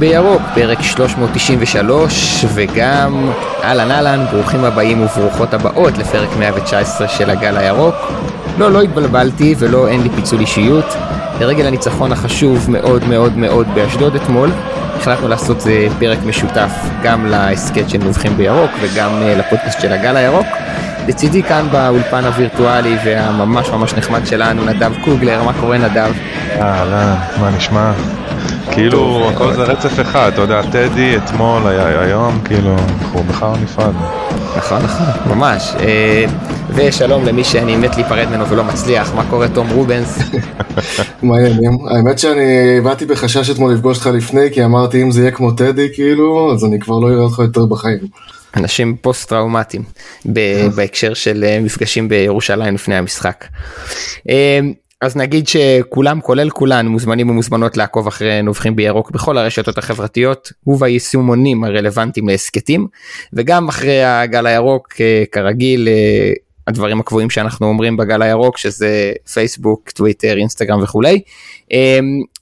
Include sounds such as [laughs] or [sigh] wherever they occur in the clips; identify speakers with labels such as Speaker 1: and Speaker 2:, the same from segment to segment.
Speaker 1: בירוק, פרק 393, וגם אהלן אהלן, ברוכים הבאים וברוכות הבאות לפרק 119 של הגל הירוק. לא, לא התבלבלתי ולא אין לי פיצול אישיות. לרגל הניצחון החשוב מאוד מאוד מאוד באשדוד אתמול, החלטנו לעשות זה פרק משותף גם להסכת של נובחים בירוק וגם אה, לפודקאסט של הגל הירוק. לצידי כאן באולפן הווירטואלי והממש ממש נחמד שלנו, נדב קוגלר, מה קורה נדב?
Speaker 2: אהלן, מה נשמע? כאילו הכל זה רצף אחד, אתה יודע, טדי אתמול, היום, כאילו, אנחנו בכלל נפרדנו.
Speaker 1: נכון, נכון, ממש. אה, ושלום למי שאני מת להיפרד ממנו ולא מצליח, מה קורה תום רובנס? [laughs]
Speaker 3: מה העניינים? האמת שאני באתי בחשש אתמול לפגוש אותך לפני, כי אמרתי אם זה יהיה כמו טדי כאילו, אז אני כבר לא אראה אותך יותר בחיים.
Speaker 1: אנשים פוסט טראומטיים [laughs] בהקשר של אה, מפגשים בירושלים לפני המשחק. אה, אז נגיד שכולם כולל כולן מוזמנים ומוזמנות לעקוב אחרי נובחים בירוק בכל הרשתות החברתיות וביישומונים הרלוונטיים להסכתים וגם אחרי הגל הירוק אה, כרגיל הדברים הקבועים שאנחנו אומרים בגל הירוק שזה פייסבוק טוויטר אינסטגרם וכולי.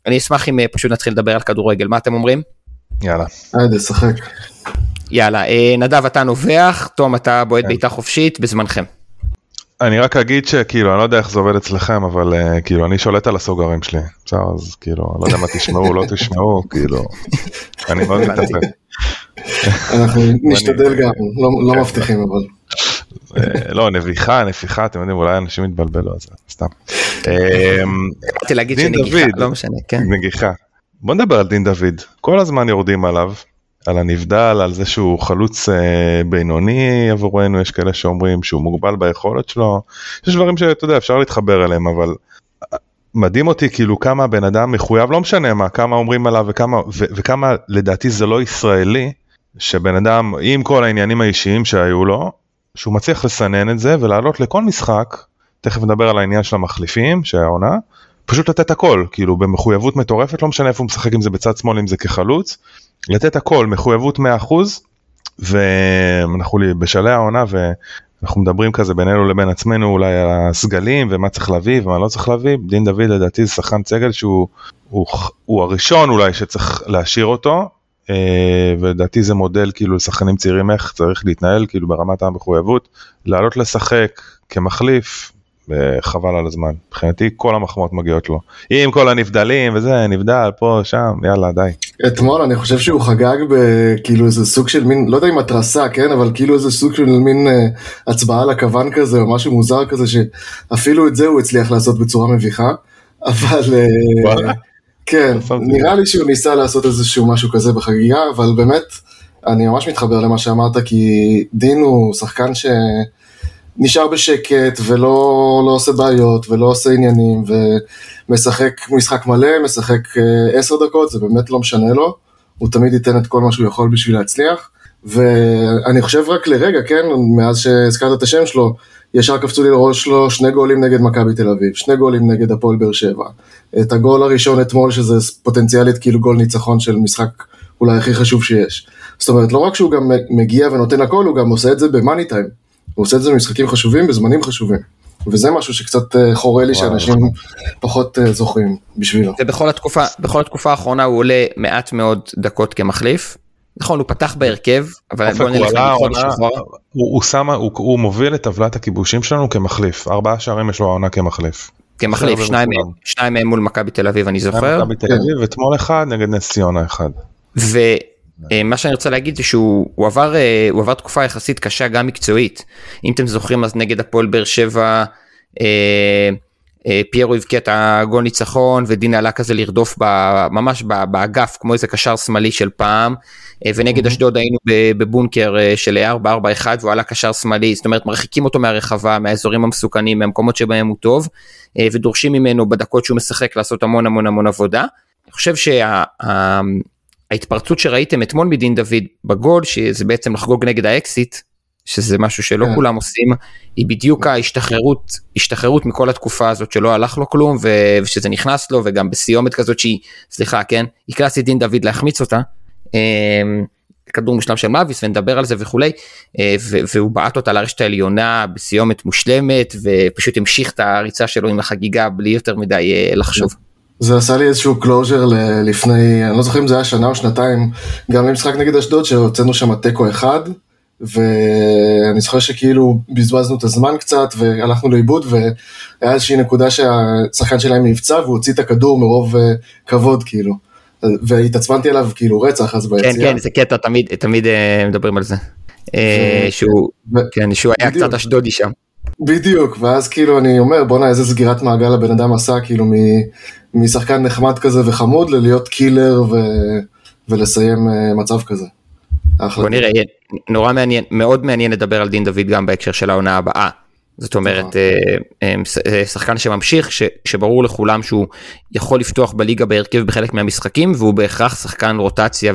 Speaker 1: אני אשמח אם פשוט נתחיל לדבר על כדורגל מה אתם אומרים?
Speaker 2: יאללה.
Speaker 3: היידה שחק.
Speaker 1: יאללה, אה, נדב אתה נובח, תום אתה בועט כן. בעיטה חופשית בזמנכם.
Speaker 2: אני רק אגיד שכאילו אני לא יודע איך זה עובד אצלכם אבל uh, כאילו אני שולט על הסוגרים שלי בסדר אז כאילו לא יודע מה תשמעו לא תשמעו כאילו אני מאוד מתאפק.
Speaker 3: אנחנו נשתדל גם לא, לא כן. מבטיחים אבל.
Speaker 2: אה, לא נביחה נפיחה אתם יודעים אולי אנשים יתבלבלו אז סתם.
Speaker 1: רציתי להגיד שנגיחה לא משנה כן.
Speaker 2: נגיחה. בוא נדבר על דין דוד כל הזמן יורדים עליו על הנבדל, על זה שהוא חלוץ אה, בינוני עבורנו, יש כאלה שאומרים שהוא מוגבל ביכולת שלו, יש דברים שאתה יודע אפשר להתחבר אליהם, אבל אה, מדהים אותי כאילו כמה בן אדם מחויב, לא משנה מה, כמה אומרים עליו וכמה, ו- וכמה לדעתי זה לא ישראלי, שבן אדם עם כל העניינים האישיים שהיו לו, שהוא מצליח לסנן את זה ולעלות לכל משחק, תכף נדבר על העניין של המחליפים, שהעונה, פשוט לתת הכל, כאילו במחויבות מטורפת, לא משנה איפה הוא משחק, אם זה בצד שמאל, אם זה כחלוץ, לתת הכל, מחויבות 100% ואנחנו בשלהי העונה ואנחנו מדברים כזה בינינו לבין עצמנו אולי על הסגלים ומה צריך להביא ומה לא צריך להביא, דין דוד לדעתי זה שחקן סגל שהוא הוא, הוא הראשון אולי שצריך להשאיר אותו אה, ולדעתי זה מודל כאילו לשחקנים צעירים איך צריך להתנהל כאילו ברמת המחויבות, לעלות לשחק כמחליף חבל על הזמן. מבחינתי כל המחמאות מגיעות לו. עם כל הנבדלים וזה, נבדל פה, שם, יאללה, די.
Speaker 3: אתמול אני חושב שהוא חגג בכאילו איזה סוג של מין, לא יודע אם התרסה, כן, אבל כאילו איזה סוג של מין אה, הצבעה לכוון כזה, או משהו מוזר כזה, שאפילו את זה הוא הצליח לעשות בצורה מביכה. [laughs] אבל... אה, כן, נראה לי שהוא ניסה לעשות איזשהו משהו כזה בחגיגה, אבל באמת, אני ממש מתחבר למה שאמרת, כי דין הוא שחקן ש... נשאר בשקט ולא לא עושה בעיות ולא עושה עניינים ומשחק משחק מלא, משחק אה, עשר דקות, זה באמת לא משנה לו, הוא תמיד ייתן את כל מה שהוא יכול בשביל להצליח. ואני חושב רק לרגע, כן, מאז שהזכרת את השם שלו, ישר קפצו לי לראש שלו שני גולים נגד מכבי תל אביב, שני גולים נגד הפועל באר שבע. את הגול הראשון אתמול, שזה פוטנציאלית כאילו גול ניצחון של משחק אולי הכי חשוב שיש. זאת אומרת, לא רק שהוא גם מגיע ונותן הכל, הוא גם עושה את זה במאני טיים. הוא עושה את זה במשחקים חשובים בזמנים חשובים. וזה משהו שקצת אה, חורה לי שאנשים פחות אה, זוכרים בשבילו.
Speaker 1: ובכל התקופה, בכל התקופה האחרונה הוא עולה מעט מאוד דקות כמחליף. נכון, הוא פתח בהרכב, אבל בוא נלך לחודש אחורה.
Speaker 2: הוא, שמה, הוא, הוא מוביל את טבלת הכיבושים שלנו כמחליף, ארבעה שערים יש לו העונה כמחליף.
Speaker 1: כמחליף, שניים מהם מול מכבי תל אביב אני זוכר.
Speaker 2: מכבי תל אביב, אתמול אחד נגד נס ציונה אחד.
Speaker 1: אה, מה שאני רוצה להגיד זה שהוא עבר, אה, הוא עבר תקופה יחסית קשה גם מקצועית. אם אתם זוכרים אז נגד הפועל באר שבע אה, אה, פיירו הבקיע את הגול ניצחון ודין עלה כזה לרדוף ב, ממש ב, באגף כמו איזה קשר שמאלי של פעם אה, ונגד mm-hmm. אשדוד היינו בבונקר אה, של 4-4-1 והוא עלה קשר שמאלי זאת אומרת מרחיקים אותו מהרחבה מהאזורים המסוכנים מהמקומות שבהם הוא טוב אה, ודורשים ממנו בדקות שהוא משחק לעשות המון המון המון עבודה. אני חושב שה... ההתפרצות שראיתם אתמול מדין דוד בגול, שזה בעצם לחגוג נגד האקסיט, שזה משהו שלא כן. כולם עושים, היא בדיוק ההשתחררות, השתחררות מכל התקופה הזאת שלא הלך לו כלום, ושזה נכנס לו, וגם בסיומת כזאת שהיא, סליחה, כן, היא קלאסית דין דוד להחמיץ אותה. אמ, כדור מושלם של מאביס ונדבר על זה וכולי אה, והוא בעט אותה לרשת העליונה בסיומת מושלמת ופשוט המשיך את הריצה שלו עם החגיגה בלי יותר מדי אה, לחשוב.
Speaker 3: זה עשה לי איזשהו closure לפני, אני לא זוכר אם זה היה שנה או שנתיים, גם למשחק נגד אשדוד שהוצאנו שם תיקו אחד, ואני זוכר שכאילו בזבזנו את הזמן קצת והלכנו לאיבוד והיה איזושהי נקודה שהשחקן שלהם נפצע והוא הוציא את הכדור מרוב אה, כבוד כאילו. והתעצבנתי עליו כאילו רצח אז ביציאה.
Speaker 1: כן כן זה קטע תמיד תמיד אה, מדברים על זה. אה, שהוא כן שהוא היה קצת אשדודי שם.
Speaker 3: בדיוק ואז כאילו אני אומר בואנה איזה סגירת מעגל הבן אדם עשה כאילו משחקן נחמד כזה וחמוד ללהיות קילר ולסיים מצב כזה.
Speaker 1: בוא נראה, נורא מעניין, מאוד מעניין לדבר על דין דוד גם בהקשר של העונה הבאה. זאת אומרת, אה, אה, אה, שחקן שממשיך, שברור לכולם שהוא יכול לפתוח בליגה בהרכב בחלק מהמשחקים, והוא בהכרח שחקן רוטציה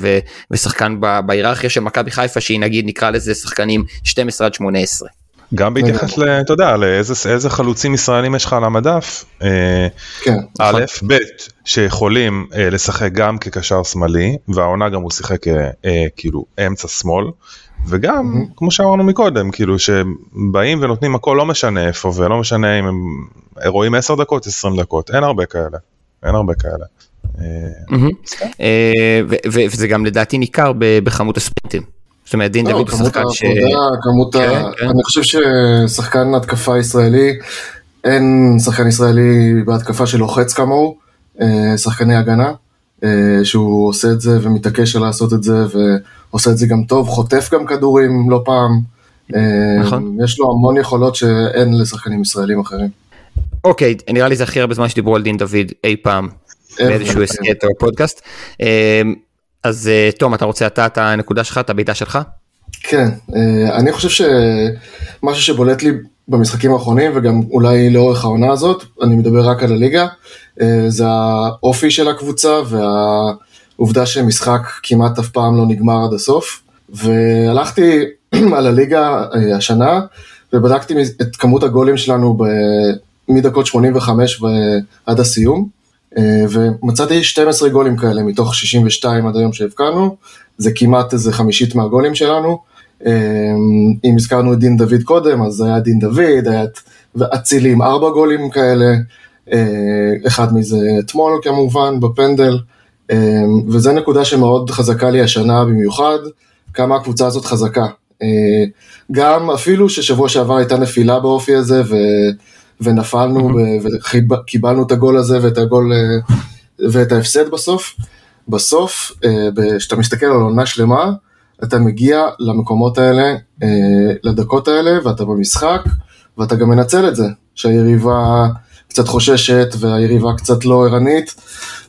Speaker 1: ושחקן בהיררכיה של מכבי חיפה, שהיא נגיד נקרא לזה שחקנים 12 עד 18.
Speaker 2: גם בהתייחס ל... אתה יודע, לאיזה חלוצים ישראלים יש לך על המדף. אה, כן. א'. ב', שיכולים אה, לשחק גם כקשר שמאלי, והעונה גם הוא שיחק אה, כאילו אמצע שמאל. וגם, כמו שאמרנו מקודם, כאילו שבאים ונותנים הכל לא משנה איפה, ולא משנה אם הם רואים 10 דקות, 20 דקות, אין הרבה כאלה. אין הרבה כאלה.
Speaker 1: וזה גם לדעתי ניכר בכמות הספרינטים. זאת אומרת דין לא, דוד הוא שחקן ש...
Speaker 3: כמות כן, ה... כן. אני חושב ששחקן התקפה ישראלי, אין שחקן ישראלי בהתקפה שלוחץ כמוהו, אה, שחקני הגנה, אה, שהוא עושה את זה ומתעקש לעשות את זה ועושה את זה גם טוב, חוטף גם כדורים לא פעם. אה, נכון. יש לו המון יכולות שאין לשחקנים ישראלים אחרים.
Speaker 1: אוקיי, נראה לי זה הכי הרבה זמן שדיברו על דין דוד אי פעם באיזשהו הסכת או פודקאסט. אז אה, תום, אתה רוצה אתה את הנקודה שלך, את הבעיטה שלך?
Speaker 3: כן, אה, אני חושב שמשהו שבולט לי במשחקים האחרונים וגם אולי לאורך העונה הזאת, אני מדבר רק על הליגה, אה, זה האופי של הקבוצה והעובדה שמשחק כמעט אף פעם לא נגמר עד הסוף. והלכתי [clears throat] על הליגה השנה ובדקתי את כמות הגולים שלנו מדקות 85 ועד הסיום. אה, ומצאתי 12 גולים כאלה מתוך 62 עד היום שהבקענו, זה כמעט איזה חמישית מהגולים שלנו. אה, אם הזכרנו את דין דוד קודם, אז היה דין דוד, היה את אצילי עם ארבע גולים כאלה, אה, אחד מזה אתמול כמובן, בפנדל, וזו נקודה שמאוד חזקה לי השנה במיוחד, כמה הקבוצה הזאת חזקה. גם אפילו ששבוע שעבר הייתה נפילה באופי הזה, ו... ונפלנו וקיבלנו את הגול הזה ואת הגול אה, ואת ההפסד בסוף. בסוף, אה, כשאתה מסתכל על עונה שלמה, אתה מגיע למקומות האלה, אה, לדקות האלה, ואתה במשחק, ואתה גם מנצל את זה, שהיריבה קצת חוששת והיריבה קצת לא ערנית,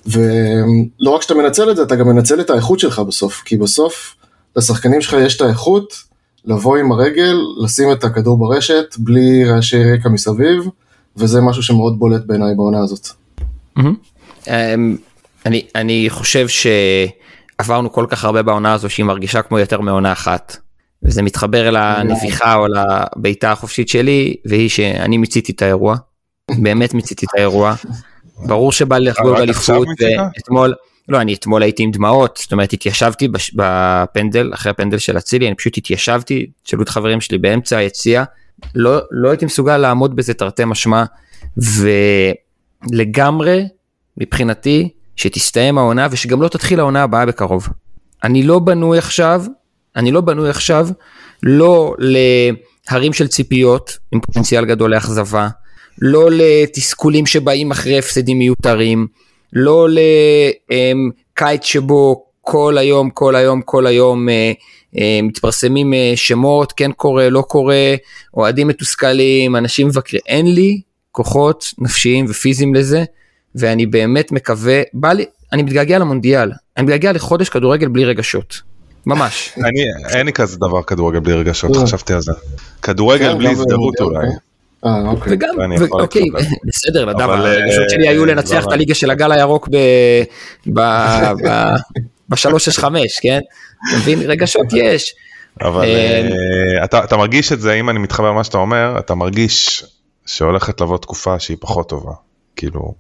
Speaker 3: ולא רק שאתה מנצל את זה, אתה גם מנצל את האיכות שלך בסוף, כי בסוף לשחקנים שלך יש את האיכות לבוא עם הרגל, לשים את הכדור ברשת, בלי רעשי רקע מסביב, וזה משהו שמאוד בולט בעיניי בעונה הזאת.
Speaker 1: אמ, אני, אני חושב שעברנו כל כך הרבה בעונה הזו שהיא מרגישה כמו יותר מעונה אחת. וזה מתחבר אל הנפיחה או לבעיטה החופשית שלי, והיא שאני מיציתי את האירוע. באמת מיציתי את האירוע. ברור שבא לי לחגוג אליפות, ואתמול, לא, אני אתמול הייתי עם דמעות, זאת אומרת התיישבתי בפנדל, אחרי הפנדל של אצילי, אני פשוט התיישבתי, תשאלו את חברים שלי באמצע היציאה. לא, לא הייתי מסוגל לעמוד בזה תרתי משמע, ולגמרי, מבחינתי, שתסתיים העונה ושגם לא תתחיל העונה הבאה בקרוב. אני לא בנוי עכשיו, אני לא בנוי עכשיו, לא להרים של ציפיות עם פוטנציאל גדול לאכזבה, לא לתסכולים שבאים אחרי הפסדים מיותרים, לא לקיץ שבו כל היום, כל היום, כל היום אה, אה, מתפרסמים אה, שמות, כן קורה, לא קורה, אוהדים מתוסכלים, אנשים מבקרים, אין לי כוחות נפשיים ופיזיים לזה, ואני באמת מקווה, בא לי, אני מתגעגע למונדיאל, אני מתגעגע לחודש כדורגל בלי רגשות, ממש.
Speaker 2: אני, אין לי כזה דבר כדורגל בלי רגשות, חשבתי על זה. כדורגל כן, בלי הזדהות אולי.
Speaker 3: אה, אוקיי.
Speaker 1: וגם, אוקיי, [laughs] בסדר, נדב, הרגשות שלי היו לנצח את הליגה של הגל הירוק ב-365, [laughs] כן? אתה מבין? רגשות יש.
Speaker 2: אבל אה, אה, אתה מרגיש את זה, אם אני מתחבר למה שאתה אומר, אתה מרגיש שהולכת לבוא תקופה שהיא פחות טובה. כאילו,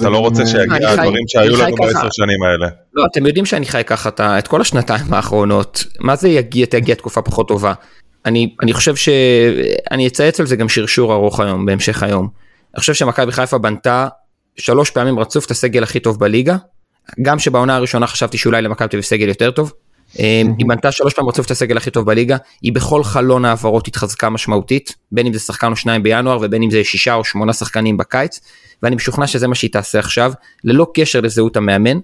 Speaker 2: אתה לא רוצה שיגיע הדברים שהיו לנו בעשר שנים האלה.
Speaker 1: לא, אתם יודעים שאני חי ככה את כל השנתיים האחרונות. מה זה יגיע, תגיע תקופה פחות טובה? אני, אני חושב שאני אצייץ על זה גם שרשור ארוך היום, בהמשך היום. אני חושב שמכבי חיפה בנתה שלוש פעמים רצוף את הסגל הכי טוב בליגה. גם שבעונה הראשונה חשבתי שאולי למכבי תל אביב סגל יותר טוב. היא בנתה שלוש פעמים רצוף את הסגל הכי טוב בליגה, היא בכל חלון העברות התחזקה משמעותית, בין אם זה שחקן או שניים בינואר ובין אם זה שישה או שמונה שחקנים בקיץ, ואני משוכנע שזה מה שהיא תעשה עכשיו, ללא קשר לזהות המאמן,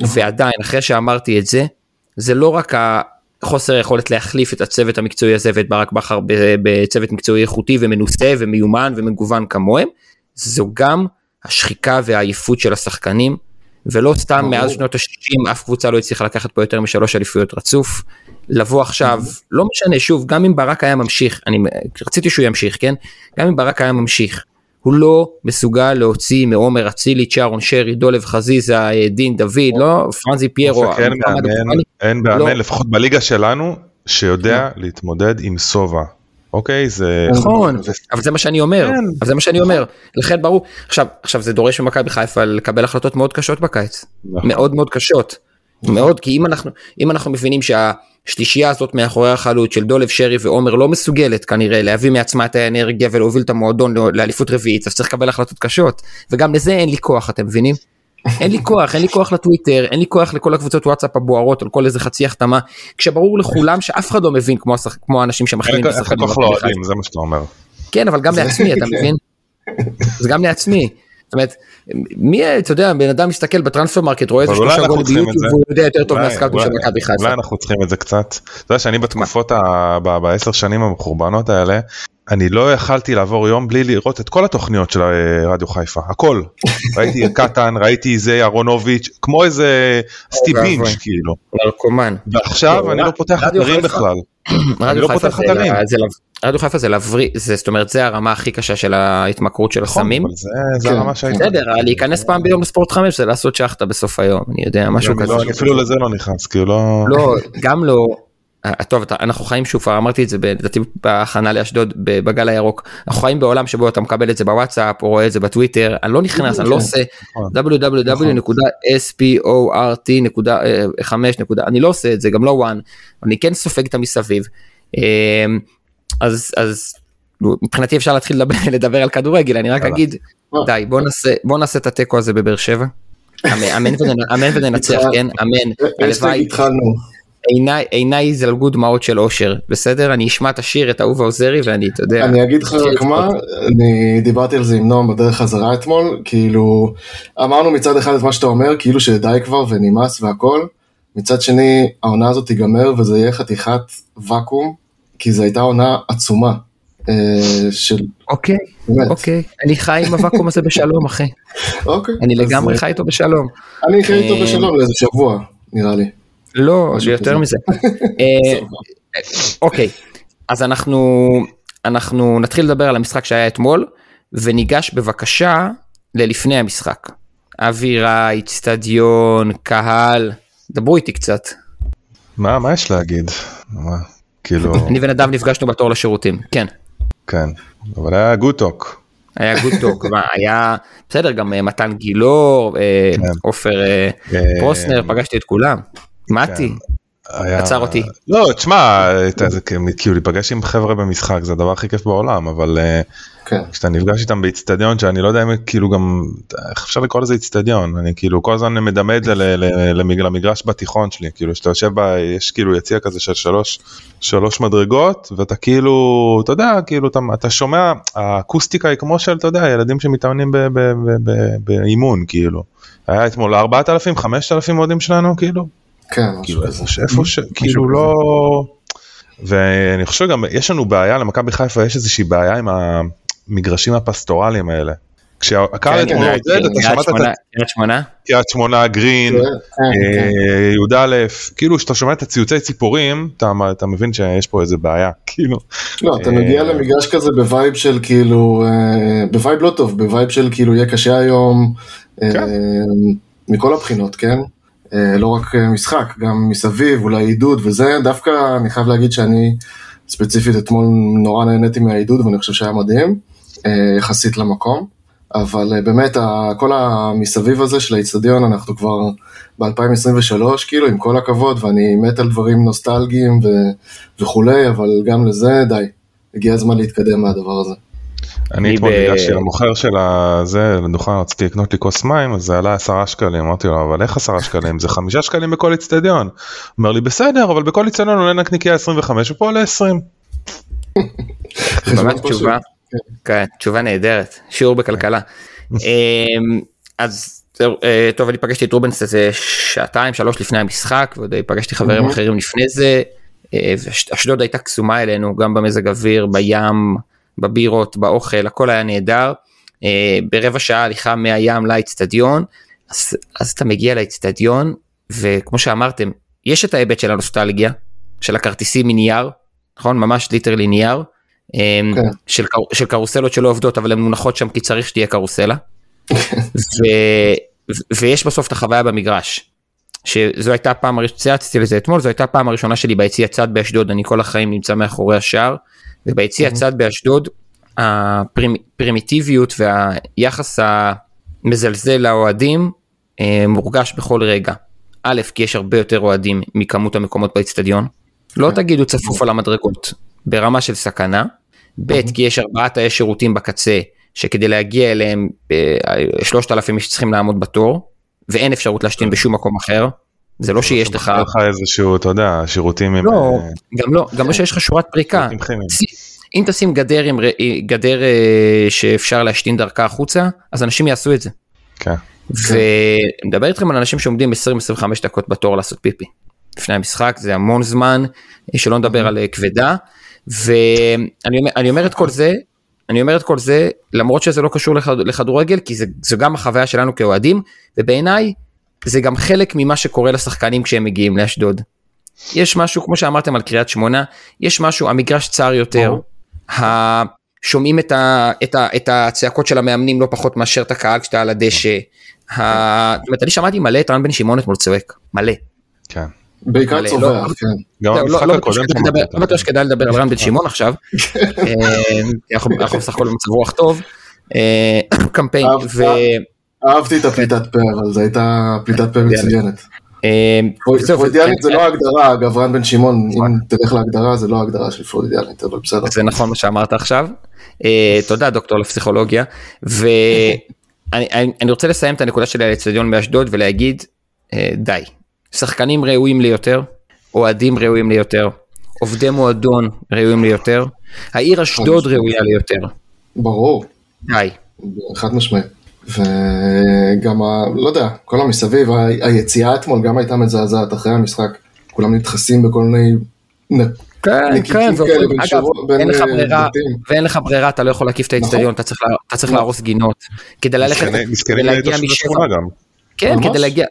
Speaker 1: ועדיין אחרי שאמרתי את זה, זה לא רק החוסר היכולת להחליף את הצוות המקצועי הזה ואת ברק בכר בצוות מקצועי איכותי ומנוסה ומיומן ומגוון כמוהם, זו גם השחיקה והעייפות של השחקנים, ולא סתם מאז שנות ה-60 אף קבוצה לא הצליחה לקחת פה יותר משלוש אליפויות רצוף. לבוא עכשיו, לא משנה, שוב, גם אם ברק היה ממשיך, אני רציתי שהוא ימשיך, כן? גם אם ברק היה ממשיך, הוא לא מסוגל להוציא מעומר אצילי, צ'ארון שרי, דולב חזיזה, דין דוד, לא פרנזי פיירו.
Speaker 2: אין מאמן, אין מאמן, לפחות בליגה שלנו, שיודע להתמודד עם סובה. אוקיי זה
Speaker 1: נכון אבל זה מה שאני אומר כן. אבל זה מה שאני אומר לכן ברור עכשיו עכשיו זה דורש ממכבי חיפה לקבל החלטות מאוד קשות בקיץ נכון. מאוד מאוד קשות מאוד כי אם אנחנו אם אנחנו מבינים שהשלישייה הזאת מאחורי החלוץ של דולב שרי ועומר לא מסוגלת כנראה להביא מעצמה את האנרגיה ולהוביל את המועדון לאליפות רביעית אז צריך לקבל החלטות קשות וגם לזה אין לי כוח אתם מבינים. [laughs] אין לי כוח, אין לי כוח לטוויטר, אין לי כוח לכל הקבוצות וואטסאפ הבוערות על כל איזה חצי החתמה, כשברור לכולם שאף אחד לא מבין כמו, השח... כמו האנשים
Speaker 2: השחקנים. אין כוח לאוהדים, זה מה שאתה אומר.
Speaker 1: כן, אבל גם לעצמי, אתה מבין? [laughs] זה גם לעצמי. זאת אומרת, מי, אתה יודע, בן אדם מסתכל ב Transfermarkt, רואה איזה שלושה גולים ביוטיוב, והוא יודע יותר טוב מהסקאוטים של מכבי חיפה.
Speaker 2: אולי אנחנו צריכים את זה קצת. אתה יודע שאני בתקופות, בעשר שנים המחורבנות האלה, אני לא יכלתי לעבור יום בלי לראות את כל התוכניות של אה, רדיו חיפה, הכל. [laughs] ראיתי קטן, ראיתי זה אהרונוביץ', כמו איזה סטיבינג' כאילו. ועכשיו אני לא פותח אתרים בכלל. לא.
Speaker 1: רדיו חיפה זה להבריא, זאת אומרת זה הרמה הכי קשה של ההתמכרות של
Speaker 2: נכון,
Speaker 1: הסמים.
Speaker 2: זה כן. הרמה שהייתה.
Speaker 1: בסדר, להיכנס פעם ביום לספורט 5 זה לעשות שחטה בסוף היום, אני יודע, משהו כזה.
Speaker 2: אני אפילו לזה לא נכנס, כאילו לא...
Speaker 1: לא, גם לא. אה, טוב אנחנו חיים שוב אמרתי את זה לדעתי בהכנה לאשדוד בגל הירוק אנחנו חיים בעולם שבו אתה מקבל את זה בוואטסאפ או רואה את זה בטוויטר אני לא נכנס אני לא עושה נכון. www.sport.5. אני לא עושה את זה גם לא one אני כן סופג את המסביב אמ, אז אז מבחינתי אפשר להתחיל לדבר [laughs] על כדורגל אני רק אגיד די בוא נעשה בוא נעשה את התיקו הזה בבאר שבע. [laughs] אמן וננצח כן אמן.
Speaker 3: הלוואי.
Speaker 1: עיניי עיניי זלגו דמעות של אושר בסדר אני אשמע את השיר את אהובה עוזרי ואני אתה יודע
Speaker 3: אני אגיד לך רק מה אני דיברתי על זה עם נועם בדרך חזרה אתמול כאילו אמרנו מצד אחד את מה שאתה אומר כאילו שדי כבר ונמאס והכל מצד שני העונה הזאת תיגמר וזה יהיה חתיכת ואקום כי זו הייתה עונה עצומה. אה, של...
Speaker 1: אוקיי, אוקיי, אני חי עם הוואקום הזה בשלום אחי.
Speaker 3: אוקיי.
Speaker 1: אני לגמרי חי איתו בשלום.
Speaker 3: אני חי איתו אה, בשלום לאיזה שבוע נראה לי.
Speaker 1: לא, זה יותר מזה. [laughs] אה, אוקיי, אז אנחנו, אנחנו נתחיל לדבר על המשחק שהיה אתמול, וניגש בבקשה ללפני המשחק. אווירה, איצטדיון, קהל, דברו איתי קצת.
Speaker 2: מה, מה יש להגיד? מה, כאילו... [laughs]
Speaker 1: אני ונדב נפגשנו בתור לשירותים, כן.
Speaker 2: כן, אבל היה גוטוק.
Speaker 1: היה גוטוק, היה בסדר גם אה, מתן גילאור, אה, כן. עופר פרוסנר, פגשתי את כולם. מתי? היה... עצר אותי.
Speaker 2: לא, תשמע, כאילו להיפגש עם חבר'ה במשחק זה הדבר הכי כיף בעולם, אבל אה, כן. כשאתה נפגש איתם באיצטדיון שאני לא יודע אם כאילו גם, איך אפשר לקרוא לזה איצטדיון, אני כאילו כל הזמן מדמה את זה למגרש בתיכון שלי, כאילו שאתה יושב בה, יש כאילו יציע כזה של שלוש, שלוש מדרגות, ואתה כאילו, אתה יודע, כאילו אתה, אתה שומע, האקוסטיקה היא כמו של, אתה יודע, ילדים שמתאמנים באימון, כאילו. היה אתמול 4,000, 5,000 אוהדים שלנו, כאילו.
Speaker 3: כן,
Speaker 2: כאילו איפה ש... כאילו לא... ואני חושב גם, יש לנו בעיה, למכבי חיפה יש איזושהי בעיה עם המגרשים הפסטורליים האלה. כשהקהל אתמול עודד, אתה שמעת את...
Speaker 1: קריית שמונה?
Speaker 2: קריית שמונה, גרין, י"א, כאילו כשאתה שומע את הציוצי ציפורים, אתה מבין שיש פה איזה בעיה, [laughs] כאילו.
Speaker 3: לא, אתה מגיע למגרש כזה ב vibe של כאילו, ב vibe לא טוב, ב vibe של כאילו יהיה קשה היום, מכל הבחינות, כן? אה, לא רק אה, משחק, גם מסביב, אולי עידוד וזה, דווקא אני חייב להגיד שאני ספציפית אתמול נורא נהניתי מהעידוד ואני חושב שהיה מדהים, אה, יחסית למקום, אבל באמת כל המסביב הזה של האיצטדיון אנחנו כבר ב-2023, כאילו עם כל הכבוד, ואני מת על דברים נוסטלגיים ו- וכולי, אבל גם לזה די, הגיע הזמן להתקדם מהדבר הזה.
Speaker 2: אני אתמול ניגשתי למוכר של הזה, לדוכן, רציתי לקנות לי כוס מים, אז זה עלה עשרה שקלים, אמרתי לו, אבל איך עשרה שקלים? זה חמישה שקלים בכל אצטדיון. אומר לי, בסדר, אבל בכל אצטדיון עולה נקניקיה 25 ופה עולה 20. [laughs]
Speaker 1: ממש תשובה, כן, תשובה נהדרת, שיעור בכלכלה. [laughs] אמ, אז אה, טוב, אני פגשתי את רובנס איזה שעתיים, שלוש לפני המשחק, ועוד פגשתי חברים אחרים לפני זה, אה, ואשדוד הייתה קסומה אלינו, גם במזג אוויר, בים. בבירות, באוכל, הכל היה נהדר. אה, ברבע שעה הליכה מהים לאצטדיון, אז, אז אתה מגיע לאצטדיון, וכמו שאמרתם, יש את ההיבט של הנוסטלגיה, של הכרטיסים מנייר, נכון? ממש literally נייר, okay. אמ, כן. של, של קרוסלות שלא עובדות, אבל הן מונחות שם כי צריך שתהיה קרוסלה. [laughs] ו, ויש בסוף את החוויה במגרש. שזו הייתה הראשונה, צייצתי לזה אתמול, זו הייתה הפעם הראשונה שלי ביציע צד באשדוד, אני כל החיים נמצא מאחורי השער. וביציע הצד באשדוד הפרימיטיביות והיחס המזלזל לאוהדים אה, מורגש בכל רגע. א', כי יש הרבה יותר אוהדים מכמות המקומות באצטדיון. לא כן. תגידו צפוף על המדרגות, ברמה של סכנה. ב', כי יש ארבעה תאי שירותים בקצה, שכדי להגיע אליהם אה, שלושת אלפים איש צריכים לעמוד בתור, ואין אפשרות להשתין בשום מקום אחר. זה לא שיש לך...
Speaker 2: לך איזשהו, אתה יודע, שירותים עם...
Speaker 1: לא, אה, גם לא, גם לא שיש לך שורת פריקה. אם תשים גדר, עם, גדר אה, שאפשר להשתין דרכה החוצה, אז אנשים יעשו את זה.
Speaker 2: כן.
Speaker 1: ומדבר איתכם על אנשים שעומדים 20-25 דקות בתור לעשות פיפי. לפני המשחק זה המון זמן, אה, שלא נדבר על כבדה. ואני אומר, אומר את כל זה, אני אומר את כל זה למרות שזה לא קשור לכדורגל, כי זה, זו גם החוויה שלנו כאוהדים, ובעיניי זה גם חלק ממה שקורה לשחקנים כשהם מגיעים לאשדוד. יש משהו, כמו שאמרתם על קריית שמונה, יש משהו, המגרש צר יותר, שומעים את, ה, את, ה, את הצעקות של המאמנים לא פחות מאשר את הקהל כשאתה על הדשא. זאת אומרת, אני שמעתי מלא את רן בן שמעון אתמול צועק, מלא.
Speaker 2: כן.
Speaker 3: בעיקר לא- צובע, כן.
Speaker 2: גם
Speaker 1: לא, לא בטוח שכדאי לדבר על רן בן שמעון עכשיו, [laughs] אה, אנחנו בסך הכל במצב רוח טוב, אה, [clears throat] קמפיין,
Speaker 3: אהבתי את הפליטת פה, אבל זו הייתה פליטת פה מצוינת. אה, פרוידיאנית זה לא ההגדרה, אגב, רן בן שמעון, אם תלך להגדרה זה לא ההגדרה של פרוידיאנית, אבל בסדר.
Speaker 1: זה נכון מה שאמרת עכשיו. אה, תודה דוקטור לפסיכולוגיה. ואני [laughs] רוצה לסיים את הנקודה שלי על אצטדיון באשדוד ולהגיד אה, די. שחקנים ראויים ליותר, אוהדים ראויים ליותר, עובדי מועדון ראויים ליותר, העיר אשדוד ראויה ליותר.
Speaker 3: ברור.
Speaker 1: די.
Speaker 3: חד משמעית. וגם, ה, לא יודע, כל המסביב, ה, היציאה אתמול גם הייתה מזעזעת אחרי המשחק, כולם נדחסים בכל מיני...
Speaker 1: כן, כן, אגב, אין לך ברירה, ואין לך ברירה, אתה לא יכול להקיף את האצטדיון, אתה צריך נכון. להרוס גינות, כדי ללכת, כדי להגיע משבע, כן, כדי להגיע,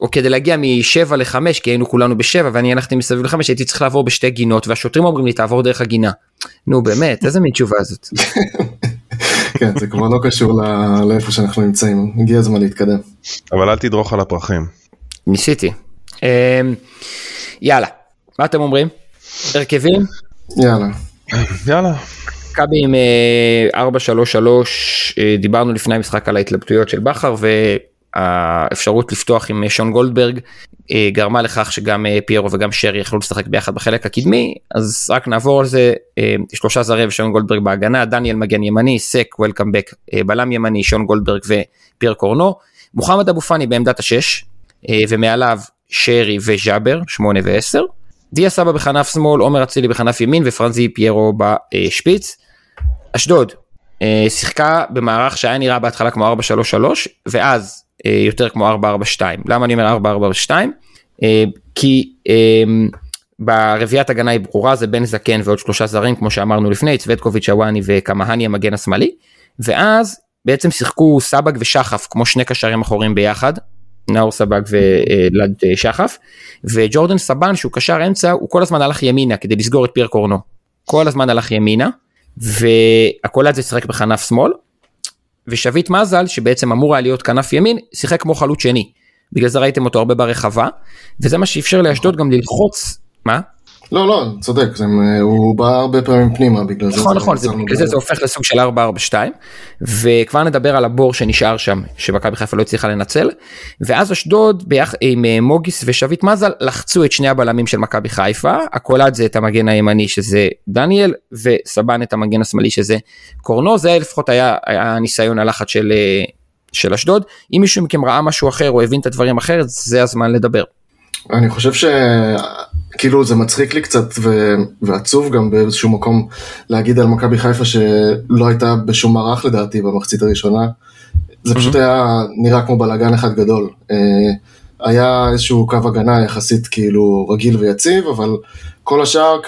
Speaker 1: או כדי להגיע משבע לחמש, כי היינו כולנו בשבע, ואני הלכתי מסביב לחמש, הייתי צריך לעבור בשתי גינות, והשוטרים אומרים לי, תעבור דרך הגינה. נו באמת, איזה מין תשובה זאת. [laughs]
Speaker 3: כן, זה כבר לא קשור לאיפה שאנחנו נמצאים, הגיע הזמן להתקדם.
Speaker 2: אבל אל תדרוך על הפרחים.
Speaker 1: ניסיתי. אמ, יאללה, מה אתם אומרים? הרכבים?
Speaker 3: יאללה.
Speaker 2: יאללה.
Speaker 1: מכבי עם 4-3-3, אה, אה, דיברנו לפני המשחק על ההתלבטויות של בכר והאפשרות לפתוח עם שון גולדברג אה, גרמה לכך שגם אה, פיירו וגם שרי יכלו לשחק ביחד בחלק הקדמי אז רק נעבור על זה אה, שלושה זרי ושון גולדברג בהגנה דניאל מגן ימני סק וולקאם בק בלם ימני שון גולדברג ופייר קורנו מוחמד אבו פאני בעמדת השש ומעליו שרי וז'אבר שמונה ועשר דיה סבא בכנף שמאל עומר אצילי בכנף ימין ופרנזי פיירו בשפיץ. אשדוד שיחקה במערך שהיה נראה בהתחלה כמו 4-3-3 ואז אה, יותר כמו 442 למה אני אומר 442 אה, כי אמ, ברביעיית הגנה היא ברורה זה בן זקן ועוד שלושה זרים כמו שאמרנו לפני צווטקוביץ' הוואני וקמהני המגן השמאלי. ואז בעצם שיחקו סבג ושחף כמו שני קשרים אחורים ביחד נאור סבג ולד אה, שחף. וג'ורדן סבן שהוא קשר אמצע הוא כל הזמן הלך ימינה כדי לסגור את פיר קורנו. כל הזמן הלך ימינה והכל הזה שיחק בכנף שמאל ושביט מזל שבעצם אמור היה להיות כנף ימין שיחק כמו חלוץ שני. בגלל זה ראיתם אותו הרבה ברחבה וזה מה שאפשר לאשדוד גם ללחוץ מה?
Speaker 3: לא, לא, צודק, זה, הוא בא הרבה פעמים פנימה בגלל זה.
Speaker 1: נכון, נכון, זה, בגלל זה זה הופך לסוג של 4-4-2, וכבר נדבר על הבור שנשאר שם, שמכבי חיפה לא הצליחה לנצל, ואז אשדוד ביח, עם אה, מוגיס ושביט מזל לחצו את שני הבלמים של מכבי חיפה, הקולד זה את המגן הימני שזה דניאל, וסבן את המגן השמאלי שזה קורנו, זה לפחות היה, היה ניסיון הלחץ של, אה, של אשדוד, אם מישהו מכם ראה משהו אחר או הבין את הדברים אחרת, זה הזמן לדבר.
Speaker 3: אני חושב שכאילו זה מצחיק לי קצת ו... ועצוב גם באיזשהו מקום להגיד על מכבי חיפה שלא הייתה בשום מערך לדעתי במחצית הראשונה. זה פשוט היה נראה כמו בלאגן אחד גדול. אה, היה איזשהו קו הגנה יחסית כאילו רגיל ויציב, אבל כל השאר,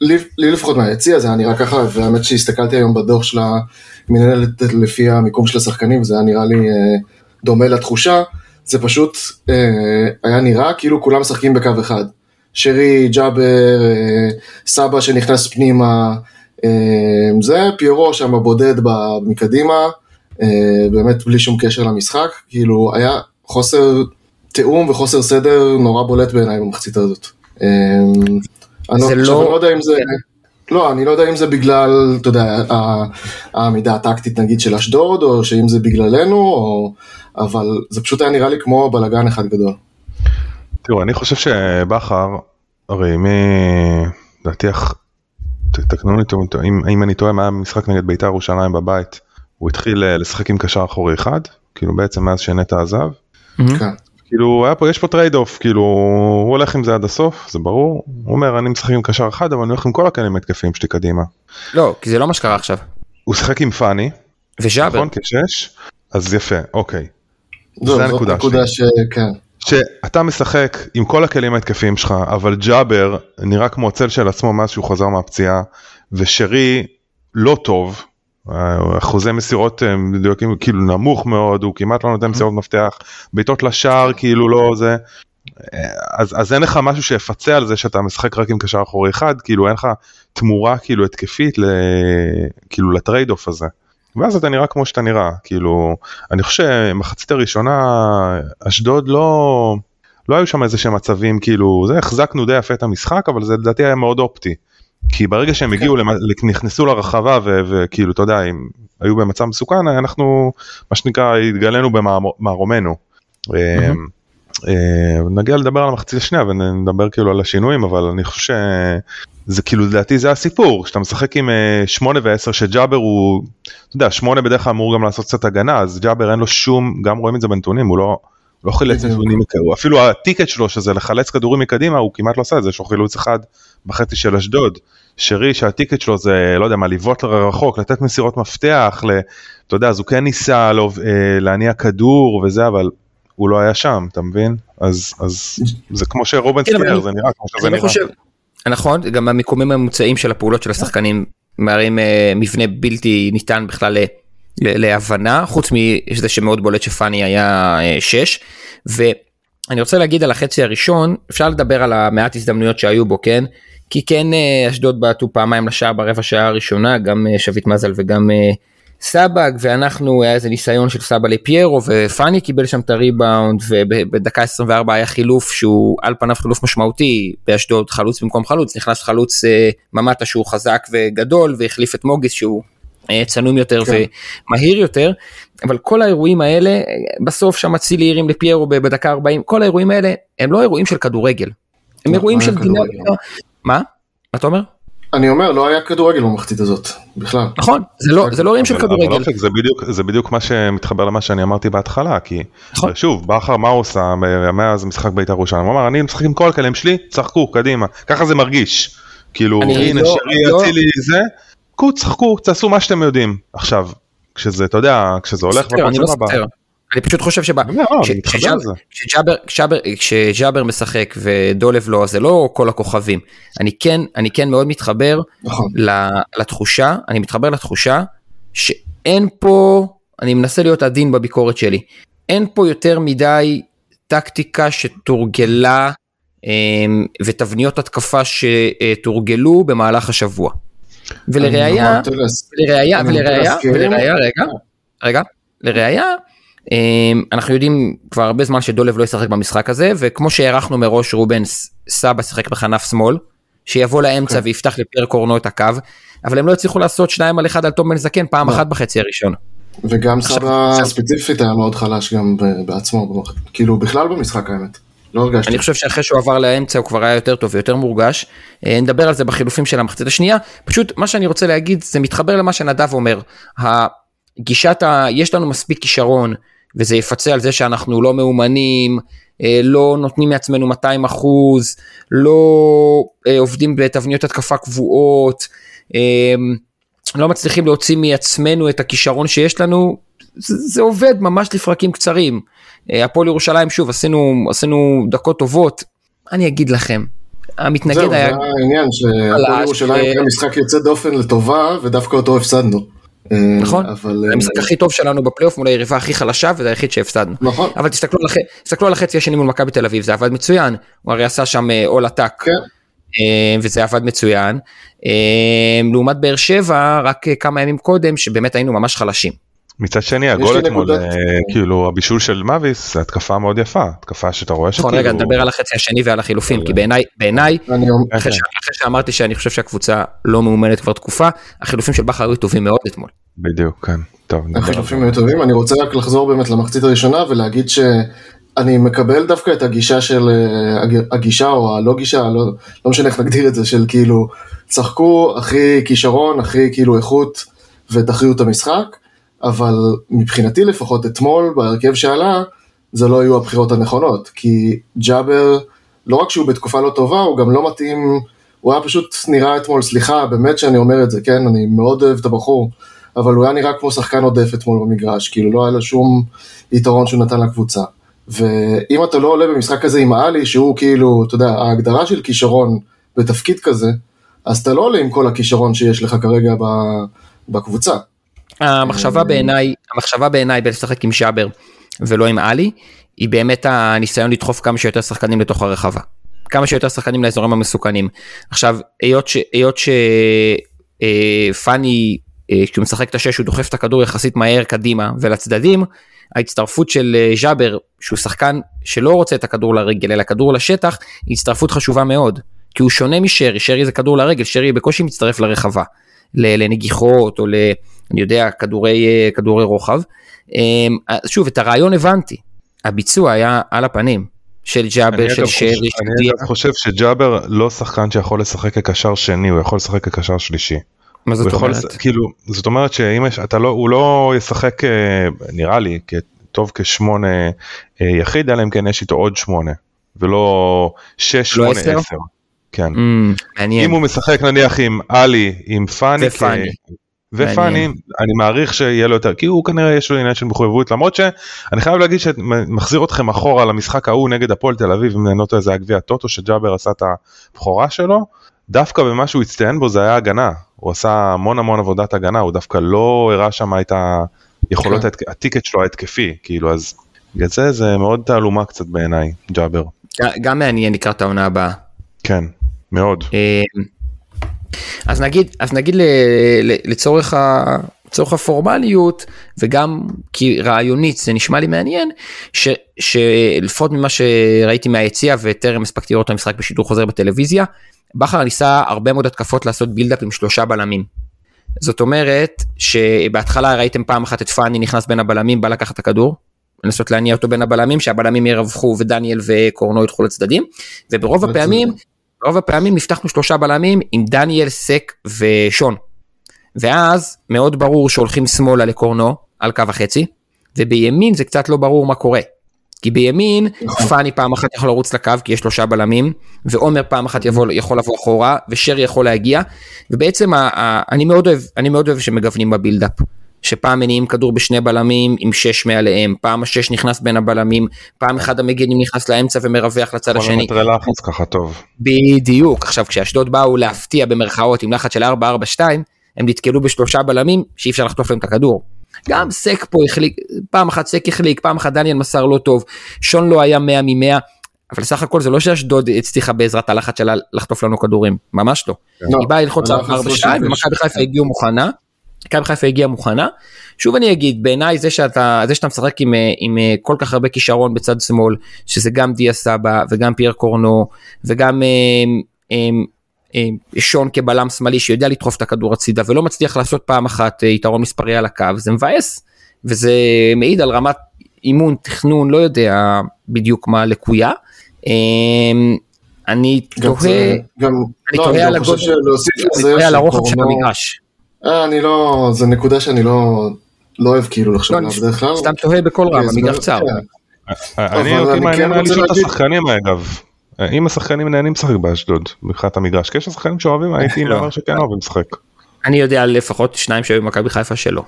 Speaker 3: לי, לי לפחות מהיציע זה היה נראה ככה, והאמת שהסתכלתי היום בדוח של המנהלת לפי המיקום של השחקנים, זה היה נראה לי אה, דומה לתחושה. זה פשוט אה, היה נראה כאילו כולם משחקים בקו אחד. שרי, ג'אבר, אה, סבא שנכנס פנימה, אה, זה פיירו שם בודד מקדימה, אה, באמת בלי שום קשר למשחק, כאילו היה חוסר תיאום וחוסר סדר נורא בולט בעיניי במחצית הזאת. אה, אני לא, לא... לא יודע אם זה... לא, אני לא יודע אם זה בגלל, אתה יודע, העמידה הטקטית נגיד של אשדוד, או שאם זה בגללנו, או... אבל זה פשוט היה נראה לי כמו בלאגן אחד גדול.
Speaker 2: תראו, אני חושב שבכר, הרי מי, לדעתי, תקנו אותי אם, אם אני טועה, מה היה משחק נגד בית"ר ירושלים בבית, הוא התחיל אה, לשחק עם קשר אחורי אחד, כאילו בעצם מאז שנטע עזב. כן. כאילו היה פה יש פה trade-off כאילו הוא הולך עם זה עד הסוף זה ברור הוא אומר אני משחק עם קשר אחד אבל אני הולך עם כל הכלים התקפים שלי קדימה.
Speaker 1: לא כי זה לא מה שקרה עכשיו.
Speaker 2: הוא שיחק עם פאני.
Speaker 1: וז'אבר.
Speaker 2: נכון כשש אז יפה אוקיי.
Speaker 3: זו, זה הנקודה נקודה שכן.
Speaker 2: שאתה משחק עם כל הכלים ההתקפיים שלך אבל ג'אבר נראה כמו צל של עצמו מאז שהוא חזר מהפציעה ושרי לא טוב אחוזי מסירות אה, מדויקים כאילו נמוך מאוד הוא כמעט לא נותן מסירות מפתח בעיטות לשער כאילו לא זה אה, אז, אז אין לך משהו שיפצה על זה שאתה משחק רק עם קשר אחורי אחד כאילו אין לך תמורה כאילו התקפית ל, כאילו ל trade-off הזה. ואז אתה נראה כמו שאתה נראה כאילו אני חושב שמחצית הראשונה אשדוד לא לא היו שם איזה שהם מצבים כאילו זה החזקנו די יפה את המשחק אבל זה לדעתי היה מאוד אופטי. כי ברגע שהם הגיעו, כן. נכנסו לרחבה וכאילו, אתה יודע, אם היו במצב מסוכן, אנחנו, מה שנקרא, התגלינו במערומנו. אה, נגיע לדבר על המחצית השנייה ונדבר כאילו על השינויים, אבל אני חושב שזה כאילו, לדעתי זה הסיפור, כשאתה משחק עם 8 אה, ו-10, שג'אבר הוא, אתה יודע, 8 בדרך כלל אמור גם לעשות קצת הגנה, אז ג'אבר אין לו שום, גם רואים את זה בנתונים, הוא לא... לא חילץ נתונים, אפילו הטיקט שלו שזה לחלץ כדורים מקדימה הוא כמעט לא עושה את זה, יש לו חילוץ אחד בחצי של אשדוד. שרי שהטיקט שלו זה לא יודע מה לבעוט לרחוק לתת מסירות מפתח ל, אתה יודע אז הוא כן ניסה לא, אה, להניע כדור וזה אבל הוא לא היה שם אתה מבין אז אז זה כמו שרובן כן, סטייר זה נראה כמו שזה נראה. חושב,
Speaker 1: נכון גם המיקומים הממוצעים של הפעולות של השחקנים מראים אה, מבנה בלתי ניתן בכלל ל, ל, להבנה חוץ מזה שמאוד בולט שפאני היה 6 אה, ואני רוצה להגיד על החצי הראשון אפשר לדבר על המעט הזדמנויות שהיו בו כן. כי כן אה, אשדוד בעטו פעמיים לשער ברבע שעה הראשונה, גם שביט מזל וגם אה, סבג, ואנחנו, היה איזה ניסיון של סבא לפיירו, ופאני קיבל שם את הריבאונד, ובדקה 24 היה חילוף שהוא על פניו חילוף משמעותי, באשדוד חלוץ במקום חלוץ, נכנס חלוץ ממטה שהוא חזק וגדול, והחליף את מוגיס שהוא צנום יותר כן. ומהיר יותר, אבל כל האירועים האלה, בסוף שם אצילי הרים לפיירו בדקה 40, כל האירועים האלה הם לא אירועים של כדורגל, הם לא, אירועים של דינמיקה, מה? מה אתה אומר?
Speaker 3: אני אומר לא היה כדורגל במחצית הזאת בכלל.
Speaker 1: נכון זה לא זה לא רים של כדורגל.
Speaker 2: זה בדיוק זה בדיוק מה שמתחבר למה שאני אמרתי בהתחלה כי נכון. שוב בכר מה הוא עושה מאז משחק בית"ר ירושלים הוא אמר אני משחק עם כל הכלים שלי צחקו קדימה ככה זה מרגיש כאילו הנה לא, שרי לא... אצילי זה קחו צחקו תעשו מה שאתם יודעים עכשיו כשזה אתה יודע כשזה הולך.
Speaker 1: אני לא סותר. אני פשוט חושב שכשג'אבר משחק ודולב לא זה לא כל הכוכבים. אני כן אני כן מאוד מתחבר נכון. לתחושה אני מתחבר לתחושה שאין פה אני מנסה להיות עדין בביקורת שלי אין פה יותר מדי טקטיקה שתורגלה אמ, ותבניות התקפה שתורגלו במהלך השבוע. ולראיה, ולראיה, ולראיה, ולראיה, רגע, רגע, לראיה, אנחנו יודעים כבר הרבה זמן שדולב לא ישחק במשחק הזה וכמו שהערכנו מראש רובן סבא שיחק בכנף שמאל שיבוא לאמצע
Speaker 3: כן.
Speaker 1: ויפתח לפייר קורנו את הקו, אבל הם לא הצליחו לעשות שניים על אחד על תום בן זקן פעם
Speaker 3: לא.
Speaker 1: אחת בחצי הראשון.
Speaker 3: וגם
Speaker 1: עכשיו-
Speaker 3: סבא
Speaker 1: עכשיו-
Speaker 3: ספציפית היה מאוד חלש גם ב- בעצמו, במח- כאילו בכלל במשחק האמת. לא הרגשתי.
Speaker 1: אני חושב שאחרי שהוא עבר לאמצע הוא כבר היה יותר טוב ויותר מורגש. אה, נדבר על זה בחילופים של המחצית השנייה. פשוט מה שאני רוצה להגיד זה מתחבר למה שנדב אומר. הגישת ה... יש לנו מספיק כישרון וזה יפצה על זה שאנחנו לא מאומנים, אה, לא נותנים מעצמנו 200 אחוז, לא אה, עובדים בתבניות התקפה קבועות, אה, לא מצליחים להוציא מעצמנו את הכישרון שיש לנו, זה, זה עובד ממש לפרקים קצרים. הפועל ירושלים שוב עשינו עשינו דקות טובות אני אגיד לכם המתנגד
Speaker 3: זהו, זה
Speaker 1: היה
Speaker 3: העניין, שהפועל ירושלים היה משחק יוצא דופן לטובה, ודווקא אותו הפסדנו. אה,
Speaker 1: נכון.
Speaker 3: אבל... אה,
Speaker 1: המשחק הכי טוב שלנו בפלייאוף מול היריבה הכי חלשה וזה היחיד שהפסדנו.
Speaker 3: נכון.
Speaker 1: אבל תסתכלו על, הח... תסתכלו על החצי השני מול מכבי תל אביב זה עבד מצוין הוא הרי עשה שם אול עתק
Speaker 3: כן.
Speaker 1: אה, וזה עבד מצוין אה, לעומת באר שבע רק אה, כמה ימים קודם שבאמת היינו ממש חלשים.
Speaker 2: מצד שני הגול אתמול, אה, כאילו הבישול של מאביס, זה התקפה מאוד יפה, התקפה שאתה רואה
Speaker 1: נכון רגע
Speaker 2: שכאילו,
Speaker 1: נדבר על החצי השני ועל החילופים כי בעיניי בעיניי אחרי, שאמרתי שאני חושב שהקבוצה לא מאומנת כבר תקופה, החילופים של בכר היו טובים מאוד אתמול.
Speaker 2: בדיוק, כן, טוב.
Speaker 3: החילופים היו טובים, אני רוצה רק לחזור באמת למחצית הראשונה ולהגיד שאני מקבל דווקא את הגישה של, אה, הג- הגישה או הלא גישה, לא, לא משנה איך נגדיר את זה, של כאילו, צחקו הכי כישרון, הכי כאילו איכות ותכריעו את המשחק, אבל מבחינתי לפחות אתמול בהרכב שעלה, זה לא היו הבחירות הנכונות, כי ג'אבר, לא רק שהוא בתקופה לא טובה, הוא גם לא מתאים, הוא היה פשוט נראה אתמול, סליחה, באמת שאני אומר את זה, כן, אני מאוד אוהב את הבחור, אבל הוא היה נראה כמו שחקן עודף אתמול במגרש, כאילו לא היה לו שום יתרון שהוא נתן לקבוצה. ואם אתה לא עולה במשחק הזה עם עלי, שהוא כאילו, אתה יודע, ההגדרה של כישרון בתפקיד כזה, אז אתה לא עולה עם כל הכישרון שיש לך כרגע בקבוצה.
Speaker 1: המחשבה בעיניי, המחשבה בעיניי בלשחק עם ג'אבר ולא עם עלי, היא באמת הניסיון לדחוף כמה שיותר שחקנים לתוך הרחבה. כמה שיותר שחקנים לאזורים המסוכנים. עכשיו, היות ש... היות ש... אה, פאני, אה, כשהוא משחק את השש, הוא דוחף את הכדור יחסית מהר קדימה ולצדדים, ההצטרפות של אה, ז'אבר, שהוא שחקן שלא רוצה את הכדור לרגל, אלא כדור לשטח, היא הצטרפות חשובה מאוד. כי הוא שונה משרי, שרי זה כדור לרגל, שרי בקושי מצטרף לרחבה. לנגיחות או ל... אני יודע, כדורי, אה, כדורי רוחב. אה, שוב, את הרעיון הבנתי. הביצוע היה על הפנים. של
Speaker 2: אני
Speaker 1: ג'אבר, של שרי, של
Speaker 2: אני
Speaker 1: דיה.
Speaker 2: אגב חושב שג'אבר לא שחקן שיכול לשחק כקשר שני, הוא יכול לשחק כקשר שלישי.
Speaker 1: מה זאת אומרת?
Speaker 2: לש- כאילו, זאת אומרת שאם יש, אתה לא, הוא לא ישחק, אה, נראה לי, טוב כשמונה יחיד, אלא אם כן יש איתו עוד שמונה, ולא שש,
Speaker 1: לא
Speaker 2: שמונה,
Speaker 1: עשר?
Speaker 2: עשר. כן.
Speaker 1: אמ, מעניין.
Speaker 2: אם הוא משחק נניח עם עלי, עם פאני,
Speaker 1: ופאני.
Speaker 2: אני מעריך שיהיה לו יותר, כי הוא כנראה יש לו עניין של מחויבות, למרות שאני חייב להגיד שמחזיר אתכם אחורה למשחק ההוא נגד הפועל תל אביב, אם אני לא טועה זה היה גביע הטוטו שג'אבר עשה את הבכורה שלו, דווקא במה שהוא הצטיין בו זה היה הגנה, הוא עשה המון המון עבודת הגנה, הוא דווקא לא הראה שם את היכולות,
Speaker 3: כן.
Speaker 2: הטיקט שלו ההתקפי, כאילו אז בגלל זה זה מאוד תעלומה קצת בעיניי, ג'אבר,
Speaker 1: גם מעניין לקראת העונה הבאה.
Speaker 2: כן, מאוד.
Speaker 1: אז נגיד, אז נגיד ל, ל, לצורך, ה, לצורך הפורמליות וגם כי רעיונית זה נשמע לי מעניין ש, שלפחות ממה שראיתי מהיציע וטרם הספקתי לראות את המשחק בשידור חוזר בטלוויזיה, בכר ניסה הרבה מאוד התקפות לעשות בילדאפ עם שלושה בלמים. זאת אומרת שבהתחלה ראיתם פעם אחת את פאני נכנס בין הבלמים בא לקחת את הכדור. לנסות להניע אותו בין הבלמים שהבלמים ירווחו ודניאל וקורנו ילכו לצדדים וברוב. הפעמים רוב הפעמים נפתחנו שלושה בלמים עם דניאל, סק ושון. ואז מאוד ברור שהולכים שמאלה לקורנו על קו החצי, ובימין זה קצת לא ברור מה קורה. כי בימין
Speaker 3: נכון.
Speaker 1: פאני פעם אחת יכול לרוץ לקו כי יש שלושה בלמים, ועומר פעם אחת יבוא, יכול לבוא אחורה, ושרי יכול להגיע, ובעצם ה, ה, אני, מאוד אוהב, אני מאוד אוהב שמגוונים בבילדאפ. שפעם מניעים כדור בשני בלמים עם שש מעליהם, פעם השש נכנס בין הבלמים, פעם אחד המגנים נכנס לאמצע ומרווח לצד
Speaker 2: כל
Speaker 1: השני.
Speaker 2: מטרי לחץ ככה טוב.
Speaker 1: בדיוק. עכשיו, כשאשדוד באו להפתיע במרכאות עם לחץ של 4-4-2, הם נתקלו בשלושה בלמים שאי אפשר לחטוף להם את הכדור. גם סק פה החליק, פעם אחת סק החליק, פעם אחת דניאל מסר לא טוב, שון לא היה 100 מ-100, אבל סך הכל זה לא שאשדוד הצליחה בעזרת הלחץ שלה לחטוף לנו כדורים, ממש לא.
Speaker 3: לא,
Speaker 1: היא באה ללחוץ 4-4-2
Speaker 3: הלחץ לא שיבש.
Speaker 1: ומכבי חיפה הגיעו מוכנה. מכבי חיפה הגיעה מוכנה. שוב אני אגיד, בעיניי זה שאתה, זה שאתה משחק עם, אה, עם אה, כל כך הרבה כישרון בצד שמאל, שזה גם דיה סבא וגם פייר קורנו וגם אה, אה, אה, שון כבלם שמאלי שיודע לדחוף את הכדור הצידה ולא מצליח לעשות פעם אחת יתרון מספרי על הקו, זה מבאס. וזה מעיד על רמת אימון, תכנון, לא יודע בדיוק מה לקויה. אה, אני תוהה,
Speaker 3: גם,
Speaker 1: אני
Speaker 3: לא,
Speaker 1: תוהה
Speaker 3: אני
Speaker 1: על הגודל, אני תוהה על הרוחב של המגרש.
Speaker 3: אה, אני לא, זו נקודה שאני לא, לא אוהב כאילו לחשוב
Speaker 1: לא, אני
Speaker 3: בדרך כלל.
Speaker 1: סתם תוהה בקול רם, המגרש
Speaker 3: באמת-
Speaker 1: צר.
Speaker 3: כן.
Speaker 2: אני
Speaker 3: אבל
Speaker 2: אותי
Speaker 3: אני
Speaker 2: מעניין
Speaker 3: כן
Speaker 2: לשאול את השחקנים אגב. אם השחקנים נהנים לשחק באשדוד מבחינת המגרש, כי יש שחקנים שאוהבים, הייתי
Speaker 1: לא.
Speaker 2: אומר [laughs] שכן אוהבים לשחק.
Speaker 1: אני יודע על לפחות שניים שהיו במכבי חיפה שלא.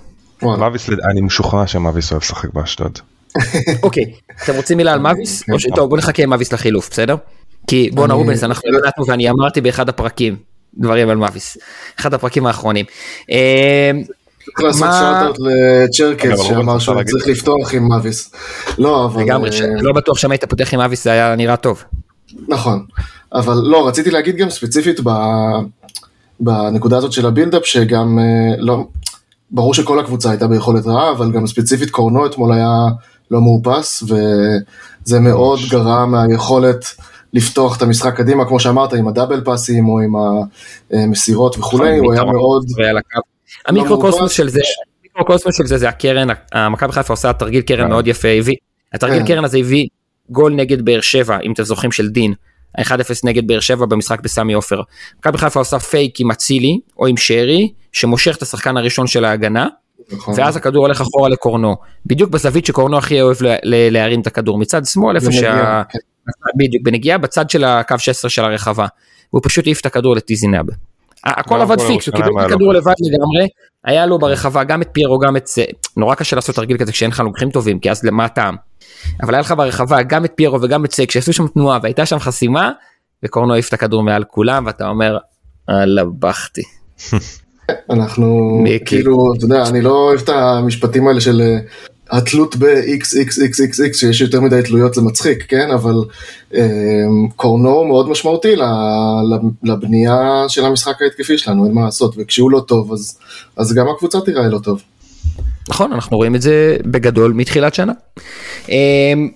Speaker 2: אני משוכנע שמאביס אוהב לשחק באשדוד. [laughs]
Speaker 1: אוקיי, אתם רוצים מילה על מאביס? או שטוב בוא נחכה עם מאביס לחילוף, בסדר? כי בואנה
Speaker 3: אני-
Speaker 1: רובנס, אנחנו הקלטנו ואני אמרתי באחד הפרקים דברים על מאביס. אחד הפרקים האחרונים. אה,
Speaker 3: צריך לעשות
Speaker 2: רגע,
Speaker 3: לצ'רקס שאמר שהוא צריך לפתוח עם מאביס. לא, אבל...
Speaker 1: לגמרי,
Speaker 3: אה,
Speaker 1: לא בטוח שאם היית פותח עם מאביס זה היה נראה טוב.
Speaker 3: נכון, אבל לא, רציתי להגיד גם ספציפית ב... בנקודה הזאת של ה build-up, שגם אה, לא, ברור שכל הקבוצה הייתה ביכולת רעה, אבל גם ספציפית קורנו אתמול היה לא מאופס, וזה מאוד גרע מהיכולת לפתוח את המשחק קדימה, כמו שאמרת, עם הדאבל פאסים או עם המסירות וכולי, הוא היה
Speaker 1: נכון,
Speaker 3: מאוד...
Speaker 1: המיקרוקוסמוס
Speaker 3: מאופס.
Speaker 1: של זה, המיקרוקוסמוס של זה זה הקרן, מכבי חיפה עושה תרגיל קרן
Speaker 2: כן.
Speaker 1: מאוד יפה, הביא, התרגיל
Speaker 3: כן.
Speaker 1: קרן הזה הביא גול נגד באר שבע, אם אתם זוכרים של דין, ה-1-0 נגד באר שבע במשחק בסמי עופר. מכבי חיפה עושה פייק עם אצילי או עם שרי, שמושך את השחקן הראשון של ההגנה,
Speaker 3: נכון.
Speaker 1: ואז הכדור הולך אחורה לקורנו, בדיוק בזווית שקורנו הכי אוהב להרים את הכדור, מצד שמאל איפה שה... בדיוק, בנגיעה בצד של הקו 16 של הרחבה, והוא פשוט העיף את הכדור לטיזינאבי. הכל
Speaker 2: גם
Speaker 1: עבד פיקס, הוא קיבל את הכדור
Speaker 2: כזה.
Speaker 1: לבד לגמרי, היה לו ברחבה גם את פיירו גם את זה, נורא קשה לעשות תרגיל כזה כשאין לך לוקחים טובים, כי אז למה הטעם? אבל היה לך ברחבה גם את פיירו וגם את זה, כשעשו שם תנועה והייתה שם חסימה, וקורנו העיף את הכדור מעל כולם, ואתה אומר, אללה בכתי.
Speaker 3: אנחנו. כאילו, אתה יודע, אני לא אוהב את המשפטים האלה של התלות ב-XXXXX, שיש יותר מדי תלויות זה מצחיק, כן? אבל אה, קורנו מאוד משמעותי ל- ל- לבנייה של המשחק ההתקפי שלנו, אין מה לעשות, וכשהוא לא טוב, אז, אז גם הקבוצה תיראה לא טוב.
Speaker 1: נכון, אנחנו רואים את זה בגדול מתחילת שנה. אמ,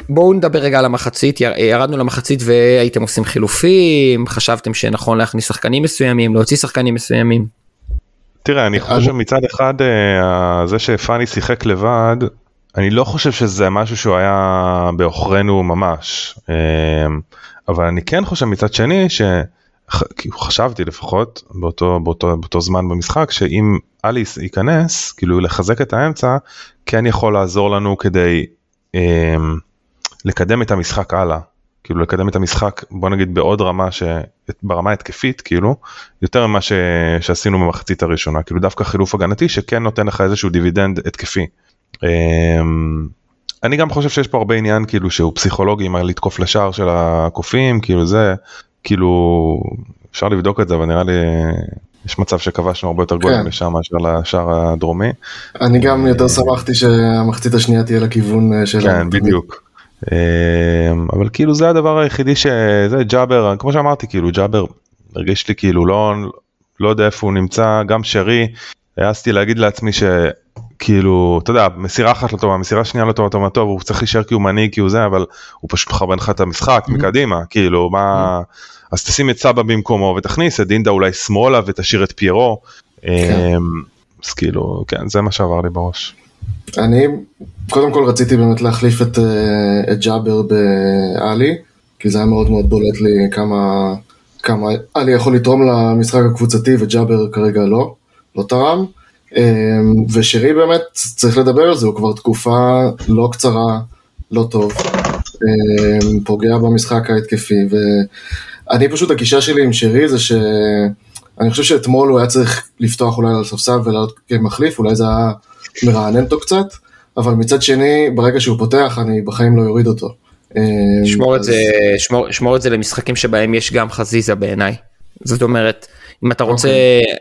Speaker 1: בואו נדבר רגע על המחצית, יר- ירדנו למחצית והייתם עושים חילופים, חשבתם שנכון להכניס שחקנים מסוימים, להוציא שחקנים מסוימים.
Speaker 2: תראה, אני חושב שמצד אחד אה, זה שפאני שיחק לבד, אני לא חושב שזה משהו שהוא היה בעוכרינו ממש. אה, אבל אני כן חושב מצד שני, שחשבתי לפחות באותו, באותו, באותו זמן במשחק, שאם אליס ייכנס, כאילו לחזק את האמצע, כן יכול לעזור לנו כדי אה, לקדם את המשחק הלאה. כאילו לקדם את המשחק בוא נגיד בעוד רמה ש... ברמה התקפית כאילו יותר ממה ש... שעשינו במחצית הראשונה כאילו דווקא חילוף הגנתי שכן נותן לך איזשהו דיבידנד התקפי. אמ, אני גם חושב שיש פה הרבה עניין כאילו שהוא פסיכולוגי מה לתקוף לשער של הקופים כאילו זה כאילו אפשר לבדוק את זה אבל נראה לי יש מצב שכבשנו הרבה יותר גולים
Speaker 3: כן.
Speaker 2: לשם מאשר לשער הדרומי.
Speaker 3: אני גם יותר שמחתי שהמחצית השנייה תהיה לכיוון אה, שלנו.
Speaker 2: כן בדיוק. אמ, אבל כאילו זה הדבר היחידי שזה ג'אבר כמו שאמרתי כאילו ג'אבר הרגיש לי כאילו לא לא יודע איפה הוא נמצא גם שרי העזתי להגיד לעצמי שכאילו אתה יודע מסירה אחת לא טובה מסירה שנייה לא טובה טובה טוב הוא צריך להישאר כי הוא מנהיג כי הוא זה אבל הוא פשוט מכוון לך את המשחק מקדימה כאילו מה אז תשים את סבא במקומו ותכניס את דינדה אולי שמאלה ותשאיר את פיירו. אמ, אז כאילו כן זה מה שעבר לי בראש.
Speaker 3: אני קודם כל רציתי באמת להחליף את, אה, את ג'אבר בעלי, כי זה היה מאוד מאוד בולט לי כמה, כמה עלי יכול לתרום למשחק הקבוצתי וג'אבר כרגע לא, לא תרם. אה, ושרי באמת, צריך לדבר על זה, הוא כבר תקופה לא קצרה, לא טוב, אה, פוגע במשחק ההתקפי, ואני פשוט, הגישה שלי עם שרי זה ש... אני חושב שאתמול הוא היה צריך לפתוח אולי על הספסל ולעלות כמחליף, אולי זה היה מרענן אותו קצת, אבל מצד שני, ברגע שהוא פותח, אני בחיים לא יוריד אותו.
Speaker 1: שמור את
Speaker 3: אז-
Speaker 1: זה, שמור, שמור את זה למשחקים שבהם יש גם חזיזה בעיניי. זאת אומרת, אם אתה רוצה,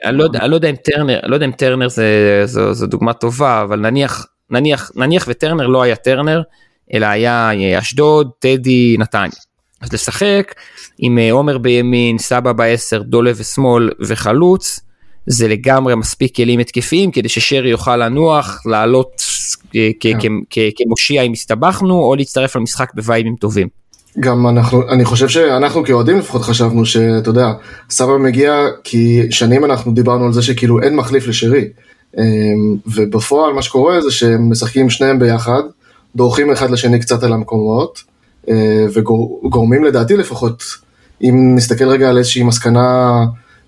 Speaker 1: אני לא אני לא יודע אם טרנר, לא יודע אם טרנר זה, זו, זו דוגמה טובה, אבל נניח, נניח, נניח וטרנר לא היה טרנר, אלא היה אה, אשדוד, טדי, נתניה. אז לשחק עם אה, עומר בימין, סבא בעשר, דולה ושמאל וחלוץ, זה לגמרי מספיק כלים התקפיים כדי ששרי יוכל לנוח, לעלות אה,
Speaker 3: כן.
Speaker 1: כמושיע אם הסתבכנו, או להצטרף למשחק בווייבים טובים.
Speaker 3: גם אנחנו, אני חושב שאנחנו כאוהדים לפחות חשבנו שאתה יודע, סבא מגיע כי שנים אנחנו דיברנו על זה שכאילו אין מחליף לשרי. אמ, ובפועל מה שקורה זה שהם משחקים שניהם ביחד, דורכים אחד לשני קצת על המקומות, אה, וגורמים לדעתי לפחות, אם נסתכל רגע על איזושהי מסקנה,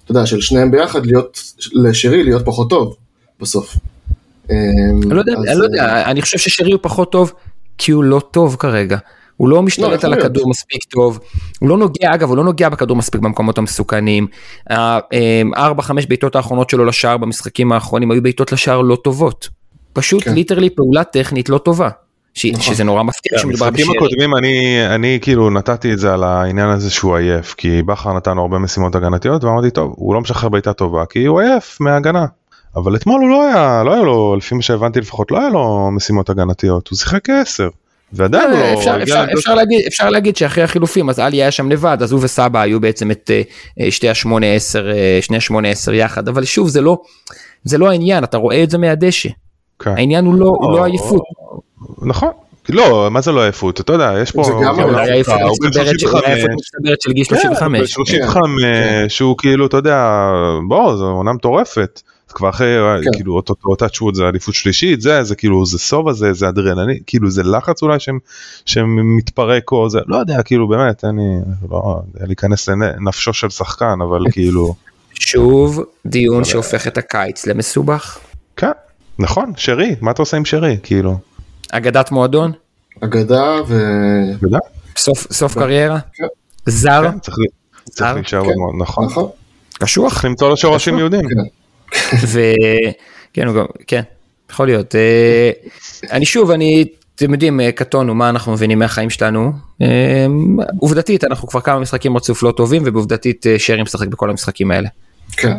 Speaker 3: אתה יודע, של שניהם ביחד, להיות, לשרי להיות פחות טוב בסוף.
Speaker 1: אמ, אני לא יודע, אני לא יודע, אה, אני חושב ששרי הוא פחות טוב כי הוא לא טוב כרגע. הוא לא משתלט לא, על הכדור מספיק טוב, הוא לא נוגע, אגב, הוא לא נוגע בכדור מספיק במקומות המסוכנים. הארבע, חמש בעיטות האחרונות שלו לשער במשחקים האחרונים היו בעיטות לשער לא טובות. פשוט כן. ליטרלי פעולה טכנית לא טובה. ש... נכון. שזה נורא מפתיע
Speaker 2: שמדובר בשרי. במשחקים הקודמים אני, אני כאילו נתתי את זה על העניין הזה שהוא עייף, כי בכר נתן הרבה משימות הגנתיות ואמרתי טוב, הוא לא משחרר בעיטה טובה כי הוא עייף מההגנה. אבל אתמול הוא לא היה, לא היה לו, לפי מה שהבנתי לפחות, לא היה לו משימות הגנתיות, הוא שיחק כעשר. ועדיין לא...
Speaker 1: אפשר, אפשר, אפשר, להגיד, אפשר להגיד שאחרי החילופים אז עלי היה שם לבד אז הוא וסבא היו בעצם את אה, שתי השמונה עשר אה, שני השמונה עשר יחד אבל שוב זה לא זה לא העניין אתה רואה את זה מהדשא. כן. העניין הוא לא, הוא לא עייפות.
Speaker 2: נכון. לא, מה זה לא עייפות? אתה יודע, יש פה... זה גם
Speaker 1: אולי עייפות מצטברת של גיל 35.
Speaker 2: 35, שהוא כאילו, אתה יודע, בוא, זו עונה מטורפת. כבר אחרי כן. כאילו אותו, אותה תשואות זה אליפות שלישית זה זה כאילו זה סובה זה זה אדרנלין כאילו זה לחץ אולי שהם, שהם מתפרק או זה לא יודע כאילו באמת אני לא להיכנס לנפשו של שחקן אבל [laughs] כאילו.
Speaker 1: שוב דיון שהופך את הקיץ למסובך.
Speaker 2: כן נכון שרי מה אתה עושה עם שרי כאילו.
Speaker 1: אגדת מועדון.
Speaker 3: אגדה ו...
Speaker 2: אגדה?
Speaker 1: סוף סוף קריירה. כן. זר. כן,
Speaker 2: צריך להישאר במועדון נכון. נכון.
Speaker 1: קשוח.
Speaker 2: צריך למצוא לו שורשים יהודים. כן. [laughs]
Speaker 1: וכן, כן, יכול להיות. אה, אני שוב, אני, אתם יודעים, אה, קטונו, מה אנחנו מבינים מהחיים שלנו. אה, עובדתית, אנחנו כבר כמה משחקים רצוף לא טובים, ועובדתית שרי משחק בכל המשחקים האלה.
Speaker 3: כן,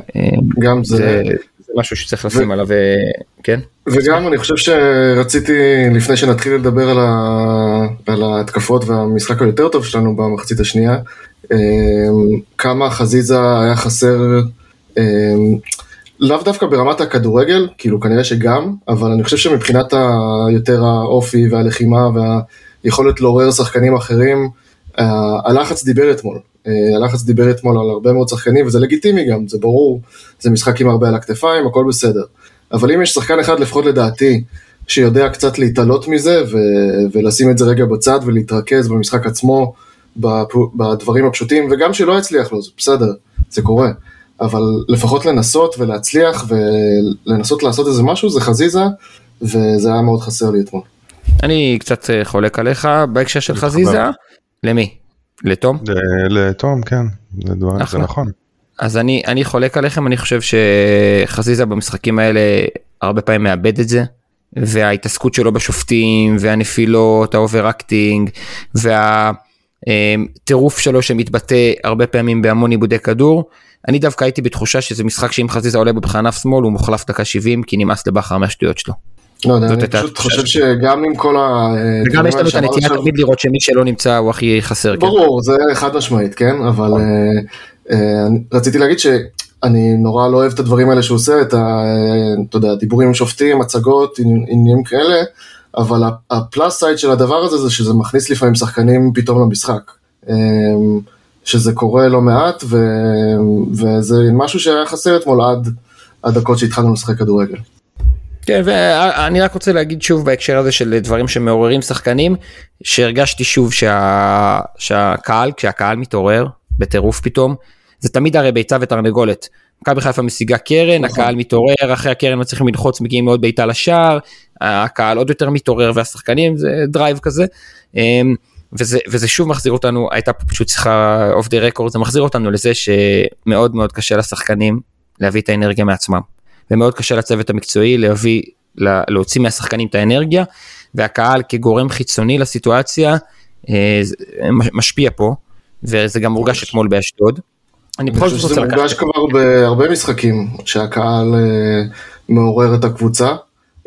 Speaker 3: גם זה... זה,
Speaker 1: זה משהו שצריך לשים ו... עליו, כן?
Speaker 3: וגם אני חושב שרציתי, לפני שנתחיל לדבר על, ה... על ההתקפות והמשחק היותר טוב שלנו במחצית השנייה, כמה חזיזה היה חסר לאו דווקא ברמת הכדורגל, כאילו כנראה שגם, אבל אני חושב שמבחינת יותר האופי והלחימה והיכולת לעורר שחקנים אחרים, הלחץ דיבר אתמול. הלחץ דיבר אתמול על הרבה מאוד שחקנים, וזה לגיטימי גם, זה ברור, זה משחק עם הרבה על הכתפיים, הכל בסדר. אבל אם יש שחקן אחד, לפחות לדעתי, שיודע קצת להתעלות מזה, ו- ולשים את זה רגע בצד ולהתרכז במשחק עצמו, בדברים הפשוטים, וגם שלא יצליח לו, זה בסדר, זה קורה. אבל לפחות לנסות ולהצליח ולנסות לעשות איזה משהו זה חזיזה, וזה היה מאוד חסר לי אתמול.
Speaker 1: אני קצת אה, חולק עליך בהקשר של חזיזה, למי? לתום?
Speaker 2: לתום, כן, זה נכון.
Speaker 1: אז אני, אני חולק עליכם, אני חושב שחזיזה במשחקים האלה הרבה פעמים מאבד את זה, וההתעסקות שלו בשופטים, והנפילות, ה overacting, והטירוף שלו שמתבטא הרבה פעמים בהמון איבודי כדור, אני דווקא הייתי בתחושה שזה משחק שאם חזיזה עולה בכנף שמאל הוא מוחלף דקה 70 כי נמאס לבכר מהשטויות שלו.
Speaker 3: לא יודע, אני פשוט חושב שגם עם כל ה...
Speaker 1: וגם יש לנו את הנטייה תמיד לראות שמי שלא נמצא הוא הכי חסר.
Speaker 3: כן. ברור, זה חד משמעית, כן, אבל אה, אה, רציתי להגיד שאני נורא לא אוהב את הדברים האלה שהוא עושה, את ה... אתה יודע, דיבורים עם שופטים, הצגות, עניינים כאלה, אבל הפלאס סייד של הדבר הזה זה שזה מכניס לפעמים שחקנים פתאום למשחק. שזה קורה לא מעט, ו... וזה משהו שהיה חסר אתמול עד הדקות שהתחלנו לשחק כדורגל.
Speaker 1: כן, ואני רק רוצה להגיד שוב בהקשר הזה של דברים שמעוררים שחקנים, שהרגשתי שוב שה... שהקהל, כשהקהל מתעורר בטירוף פתאום, זה תמיד הרי ביצה ותרנגולת. מכבי חיפה משיגה קרן, נכון. הקהל מתעורר, אחרי הקרן מצליחים ללחוץ, מגיעים מאוד בעיטה לשער, הקהל עוד יותר מתעורר והשחקנים זה drive כזה. וזה, וזה שוב מחזיר אותנו, הייתה פה פשוט שיחה off the record, זה מחזיר אותנו לזה שמאוד מאוד קשה לשחקנים להביא את האנרגיה מעצמם. ומאוד קשה לצוות המקצועי להביא, להוציא מהשחקנים את האנרגיה, והקהל כגורם חיצוני לסיטואציה אה, משפיע פה, וזה גם מורגש אתמול באשדוד.
Speaker 3: אני בכל זאת רוצה לקחת... זה מורגש כבר בהרבה משחקים, שהקהל אה, מעורר את הקבוצה.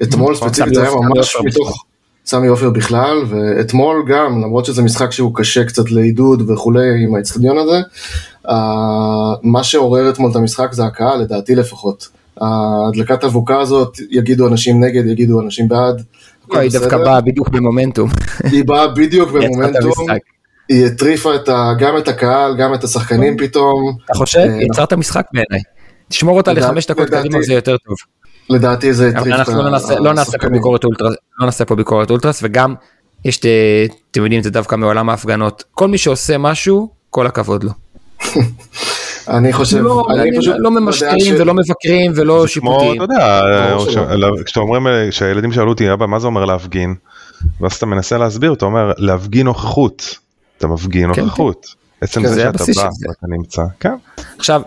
Speaker 3: אתמול נכון, ספציפית זה היה ממש מתוך... סמי עופר בכלל, ואתמול גם, למרות שזה משחק שהוא קשה קצת לעידוד וכולי עם האצטדיון הזה, uh, מה שעורר אתמול את המשחק זה הקהל, לדעתי לפחות. הדלקת אבוקה הזאת, יגידו אנשים נגד, יגידו אנשים בעד.
Speaker 1: היא דווקא באה בדיוק במומנטום.
Speaker 3: היא באה בדיוק במומנטום. היא הטריפה את ה, גם את הקהל, גם את השחקנים פתאום.
Speaker 1: אתה חושב?
Speaker 3: אה,
Speaker 1: יצרת משחק בעיניי. תשמור אותה לחמש דקות קדימה זה יותר טוב.
Speaker 3: לדעתי זה הטריף את
Speaker 1: אנחנו לא נעשה- לא נעשה פה. ביקורת אולטרס, לא נעשה פה ביקורת אולטרס וגם יש, את, אה, אתם יודעים את זה דווקא מעולם ההפגנות, כל מי שעושה משהו, כל הכבוד לו. [laughs]
Speaker 3: אני חושב,
Speaker 1: לא,
Speaker 3: אני פשוט
Speaker 1: לא ממשטרים
Speaker 3: ש-
Speaker 1: ולא מבקרים ולא
Speaker 2: כמו,
Speaker 1: שיפוטיים.
Speaker 2: אתה יודע,
Speaker 3: שלא.
Speaker 2: כשאתה אומרים, כשהילדים שאלו אותי, אבא, מה זה אומר להפגין? ואז אתה מנסה להסביר, אתה אומר, להפגין נוכחות. אתה מפגין
Speaker 1: כן,
Speaker 2: נוכחות. עצם
Speaker 3: כן,
Speaker 2: זה שאתה בא. ואתה נמצא. כן.
Speaker 1: עכשיו,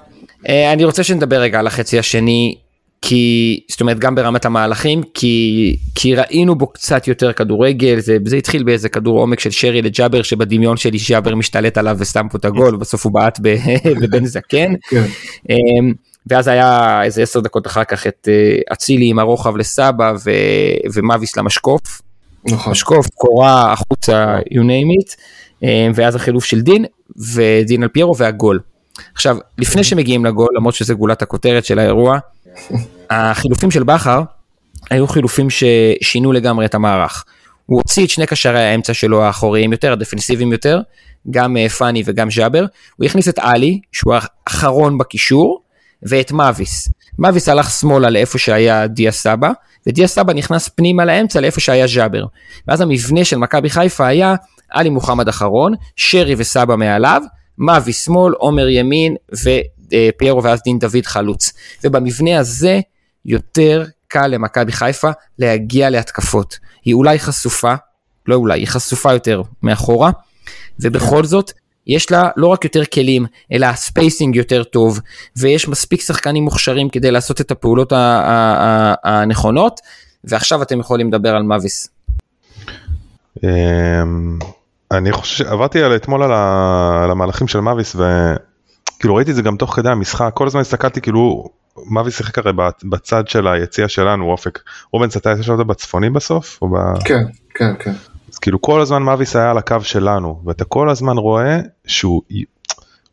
Speaker 1: אה, אני רוצה שנדבר רגע על החצי השני, כי, זאת אומרת, גם ברמת המהלכים, כי, כי ראינו בו קצת יותר כדורגל, זה, זה התחיל באיזה כדור עומק של שרי לג'אבר, שבדמיון שלי ג'אבר משתלט עליו ושם פה את הגול, ובסוף הוא בעט [laughs] בבן זקן. [laughs]
Speaker 3: כן,
Speaker 1: אמ, ואז היה איזה עשר דקות אחר כך את אה, אצילי עם הרוחב לסבא ו- ומאביס למשקוף.
Speaker 3: נכון.
Speaker 1: משקוף, קורה, החוצה, you name it, אה, ואז החילוף של דין, ודין על פיירו והגול. עכשיו, לפני שמגיעים לגול, למרות שזה גולת הכותרת של האירוע, החילופים של בכר היו חילופים ששינו לגמרי את המערך. הוא הוציא את שני קשרי האמצע שלו האחוריים יותר, הדפנסיביים יותר, גם אה, פאני וגם ז'אבר, הוא הכניס את עלי, שהוא האחרון בקישור, ואת מאביס. מאביס הלך שמאלה לאיפה שהיה דיה סבא, ודיה סבא נכנס פנימה לאמצע לאיפה שהיה ז'אבר. ואז המבנה של מכבי חיפה היה עלי מוחמד אחרון, שרי וסבא מעליו, מאביס שמאל, עומר ימין ופיירו ואז דין דוד חלוץ. ובמבנה הזה יותר קל למכבי חיפה להגיע להתקפות. היא אולי חשופה, לא אולי, היא חשופה יותר מאחורה, ובכל זאת יש לה לא רק יותר כלים, אלא הספייסינג יותר טוב, ויש מספיק שחקנים מוכשרים כדי לעשות את הפעולות הנכונות, ועכשיו אתם יכולים לדבר על מאביס.
Speaker 2: אמ, אני חושב, עברתי על אתמול על על המהלכים של מאביס וכאילו ראיתי את זה גם תוך כדי המשחק, כל הזמן הסתכלתי כאילו, מאביס שיחק הרי בצ- בצד של היציע שלנו, אופק. רובנס אתה ישבת בצפוני בסוף? או ב...
Speaker 3: כן, כן, כן.
Speaker 2: אז כאילו כל הזמן מאביס היה על הקו שלנו, ואתה כל הזמן רואה שהוא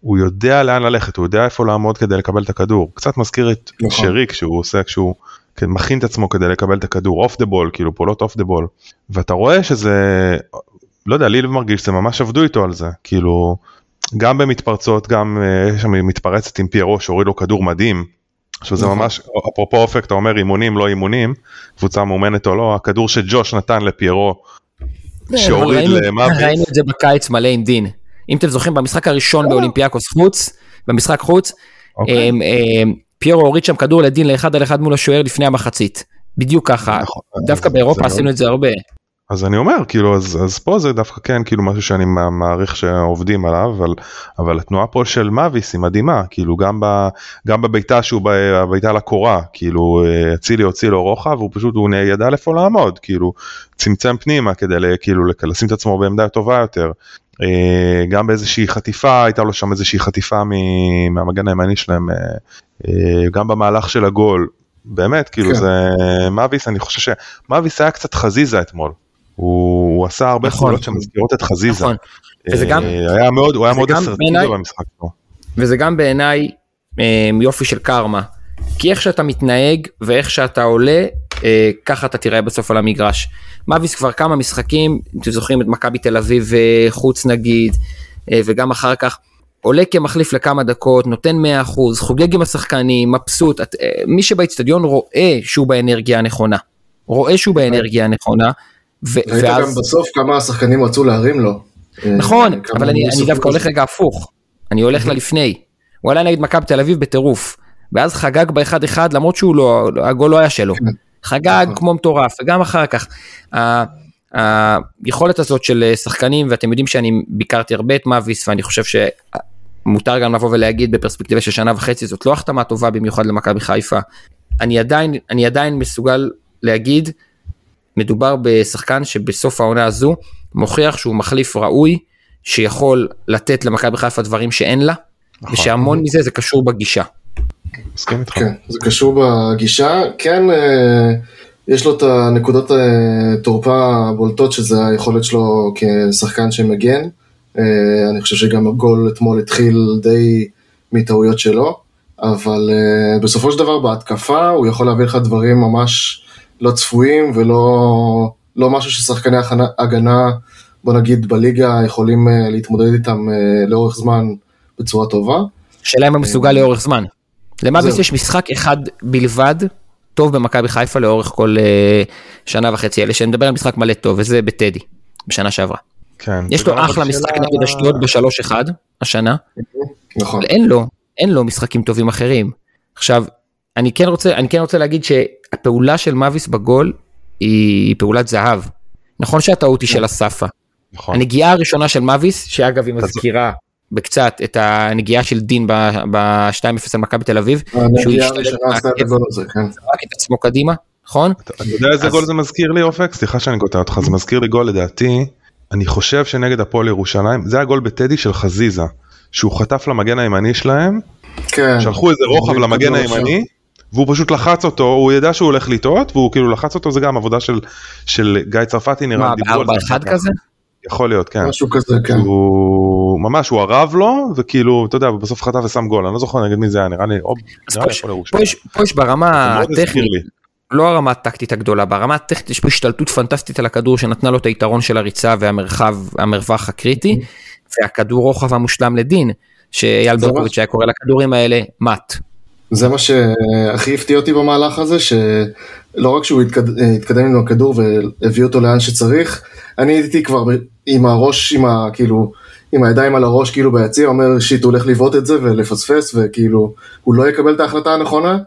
Speaker 2: הוא יודע לאן ללכת, הוא יודע איפה לעמוד כדי לקבל את הכדור. קצת מזכיר את
Speaker 3: נכון.
Speaker 2: שרי כשהוא עושה, כשהוא כן, מכין את עצמו כדי לקבל את הכדור, off the ball, כאילו פעולות off the ball. ואתה רואה שזה, לא יודע, לי מרגיש שזה ממש עבדו איתו על זה, כאילו, גם במתפרצות, גם אה, יש שם מתפרצת עם פיירו שהוריד לו כדור מדהים. עכשיו זה
Speaker 3: נכון.
Speaker 2: ממש, אפרופו אופק, אתה אומר אימונים, לא אימונים, קבוצה מאומנת או לא, הכדור שג'וש נתן לפיירו, שהוריד
Speaker 1: ראינו-
Speaker 2: למאביס.
Speaker 1: ראינו את זה בקיץ מלא עם דין. אם אתם זוכרים במשחק הראשון באולימפיאקוס חוץ, במשחק חוץ,
Speaker 2: אוקיי.
Speaker 1: אמ, פיירו הוריד שם כדור לדין לאחד על אחד מול השוער לפני המחצית. בדיוק ככה.
Speaker 2: נכון.
Speaker 1: דווקא
Speaker 2: אז-
Speaker 1: באירופה עשינו את זה הרבה.
Speaker 2: אז אני אומר כאילו אז, אז פה זה דווקא כן כאילו משהו שאני מע- מעריך שעובדים עליו אבל אבל התנועה פה של מאביס היא מדהימה כאילו גם ב, גם בביתה שהוא ב- הביתה לקורה כאילו אה, אצילי הוציא לו רוחב הוא פשוט הוא ידע איפה לעמוד כאילו צמצם פנימה כדי כאילו לשים את עצמו בעמדה טובה יותר. אה, גם באיזושהי חטיפה הייתה לו שם איזושהי חטיפה מהמגן הימני שלהם אה, אה, גם במהלך של הגול באמת כאילו
Speaker 3: כן.
Speaker 2: זה מאביס אני חושב שמאביס היה קצת חזיזה אתמול. הוא, הוא עשה הרבה
Speaker 1: נכון.
Speaker 2: פעולות שמזכירות את חזיזה.
Speaker 1: נכון. וזה גם-
Speaker 2: אה, היה מאוד, הוא היה מאוד אסרטיבי במשחק פה.
Speaker 1: וזה גם בעיניי אה, יופי של קרמה. כי איך שאתה מתנהג ואיך שאתה עולה, אה, ככה אתה תראה בסוף על המגרש. מאביס כבר כמה משחקים, אם אתם זוכרים את מכבי תל אביב אה, חוץ נגיד, אה, וגם אחר כך, עולה כמחליף לכמה דקות, נותן 100%, חוגג עם השחקנים, מבסוט, את, אה, מי שבאצטדיון רואה שהוא באנרגיה הנכונה. רואה שהוא באנרגיה הנכונה, ו-
Speaker 3: ראית גם. בסוף כמה השחקנים רצו להרים לו.
Speaker 1: נכון,
Speaker 3: אה, כמה
Speaker 1: אבל אני, אני דווקא. הולך רגע הפוך, אני הולך ללפני. הוא עלה נגד מכבי תל אביב בטירוף, ואז חגג באחד אחד למרות שהוא לא, הגול לא היה שלו.
Speaker 3: כן.
Speaker 1: חגג
Speaker 3: נכון.
Speaker 1: כמו מטורף, וגם אחר כך. היכולת הזאת של אה, שחקנים, ואתם יודעים שאני ביקרתי הרבה את מאביס, ואני חושב שמותר גם לבוא ולהגיד בפרספקטיבה של שנה וחצי, זאת לא החתמה טובה במיוחד למכבי חיפה. אני עדיין, אני עדיין מסוגל להגיד, מדובר בשחקן שבסוף העונה הזו מוכיח שהוא מחליף ראוי, שיכול לתת למכבי חיפה דברים שאין לה,
Speaker 2: נכון.
Speaker 1: ושהמון מזה זה קשור בגישה.
Speaker 2: מסכים איתך.
Speaker 3: כן, זה קשור בגישה. כן, אה, יש לו את הנקודות אה, תורפה הבולטות, שזה היכולת שלו כשחקן שמגן. אה, אני חושב שגם הגול אתמול התחיל די מטעויות שלו, אבל בסופו של דבר בהתקפה הוא יכול להביא לך דברים ממש לא צפויים ולא לא משהו ששחקני הגנה בוא נגיד בליגה יכולים אה, להתמודד איתם אה, לאורך זמן בצורה טובה.
Speaker 1: שאלה אם הוא מסוגל לאורך זמן. למאביס יש משחק אחד בלבד טוב במכבי חיפה לאורך כל uh, שנה וחצי אלה, שאני מדבר על משחק מלא טוב, וזה בטדי, בשנה שעברה.
Speaker 2: כן.
Speaker 1: יש לו אחלה משחק נגד אשדוד בשלוש אחד השנה.
Speaker 3: נכון.
Speaker 1: אין לו, אין לו משחקים טובים אחרים. עכשיו, אני כן רוצה, אני כן רוצה להגיד שהפעולה של מאביס בגול היא פעולת זהב. נכון שהטעות היא של אספה.
Speaker 2: נכון.
Speaker 1: הנגיעה הראשונה של מאביס, שאגב היא מזכירה בקצת את הנגיעה של דין ב-2-0 על מכבי תל אביב, שהוא
Speaker 3: הנגיעה
Speaker 1: השתלט
Speaker 3: הראשונה עשתה את הגול הזה, כן.
Speaker 1: זרק את עצמו קדימה, נכון?
Speaker 2: אתה יודע איזה גול זה מזכיר לי אופק? סליחה שאני קוטע אותך, זה מזכיר לי גול לדעתי, אני חושב שנגד הפועל ירושלים, זה הגול בטדי של חזיזה, שהוא חטף למגן הימני שלהם,
Speaker 3: כן.
Speaker 2: שלחו איזה רוחב למגן הימני, והוא פשוט לחץ אותו, הוא ידע שהוא הולך לטעות, והוא כאילו לחץ אותו, זה גם עבודה של, של גיא צרפתי נראה
Speaker 1: מה,
Speaker 2: לי,
Speaker 1: ב-4-1
Speaker 2: אחר כך.
Speaker 1: כזה?
Speaker 2: יכול להיות, כן.
Speaker 3: משהו כזה, כן.
Speaker 2: הוא ממש, הוא ערב לו, וכאילו, אתה יודע, בסוף חטף ושם גול, אני לא זוכר נגד מי זה היה, נראה לי, או,
Speaker 1: פה
Speaker 2: לי
Speaker 1: יש- ברמה הטכנית. לא הרמה הטקטית הגדולה, ברמה הטכנית יש פה השתלטות פנטסטית על הכדור שנתנה לו את היתרון של הריצה והמרחב, המרווח הקריטי, והכדור רוחב המושלם לדין, שאייל ברקוביץ' היה קורא לכדורים האלה מט.
Speaker 3: זה מה שהכי הפתיע אותי במהלך הזה, שלא רק שהוא התקד... התקדם עם הכדור והביא אותו לאן שצריך, אני הייתי כבר עם הראש, עם ה... כאילו, עם הידיים על הראש כאילו ביציע, אומר שיט, הוא הולך לבעוט את זה ולפספס, וכאילו, הוא לא יקבל את ההחלטה הנכונה,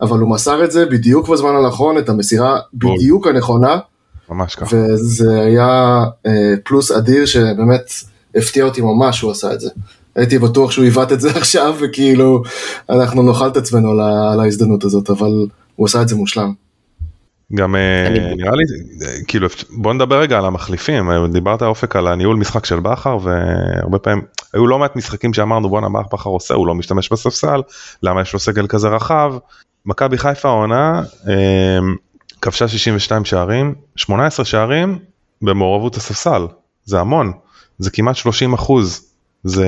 Speaker 3: אבל הוא מסר את זה בדיוק בזמן הנכון, את המסירה בדיוק הנכונה,
Speaker 2: ממש ככה.
Speaker 3: וזה היה אה, פלוס אדיר שבאמת הפתיע אותי ממש שהוא עשה את זה. הייתי בטוח שהוא עיוות את זה [laughs] עכשיו, וכאילו, אנחנו נאכל את עצמנו על על ההזדמנות הזאת, אבל הוא עשה את זה מושלם.
Speaker 2: גם אה,
Speaker 1: אני-
Speaker 2: נראה לי אה, כאילו בוא נדבר רגע על המחליפים אה, דיברת אופק על הניהול משחק של בכר והרבה פעמים היו לא מעט משחקים שאמרנו בואנה מה בכר עושה הוא לא משתמש בספסל למה יש לו סגל כזה רחב. מכבי חיפה העונה אה, כבשה 62 שערים 18 שערים במעורבות הספסל זה המון זה כמעט 30 אחוז. זה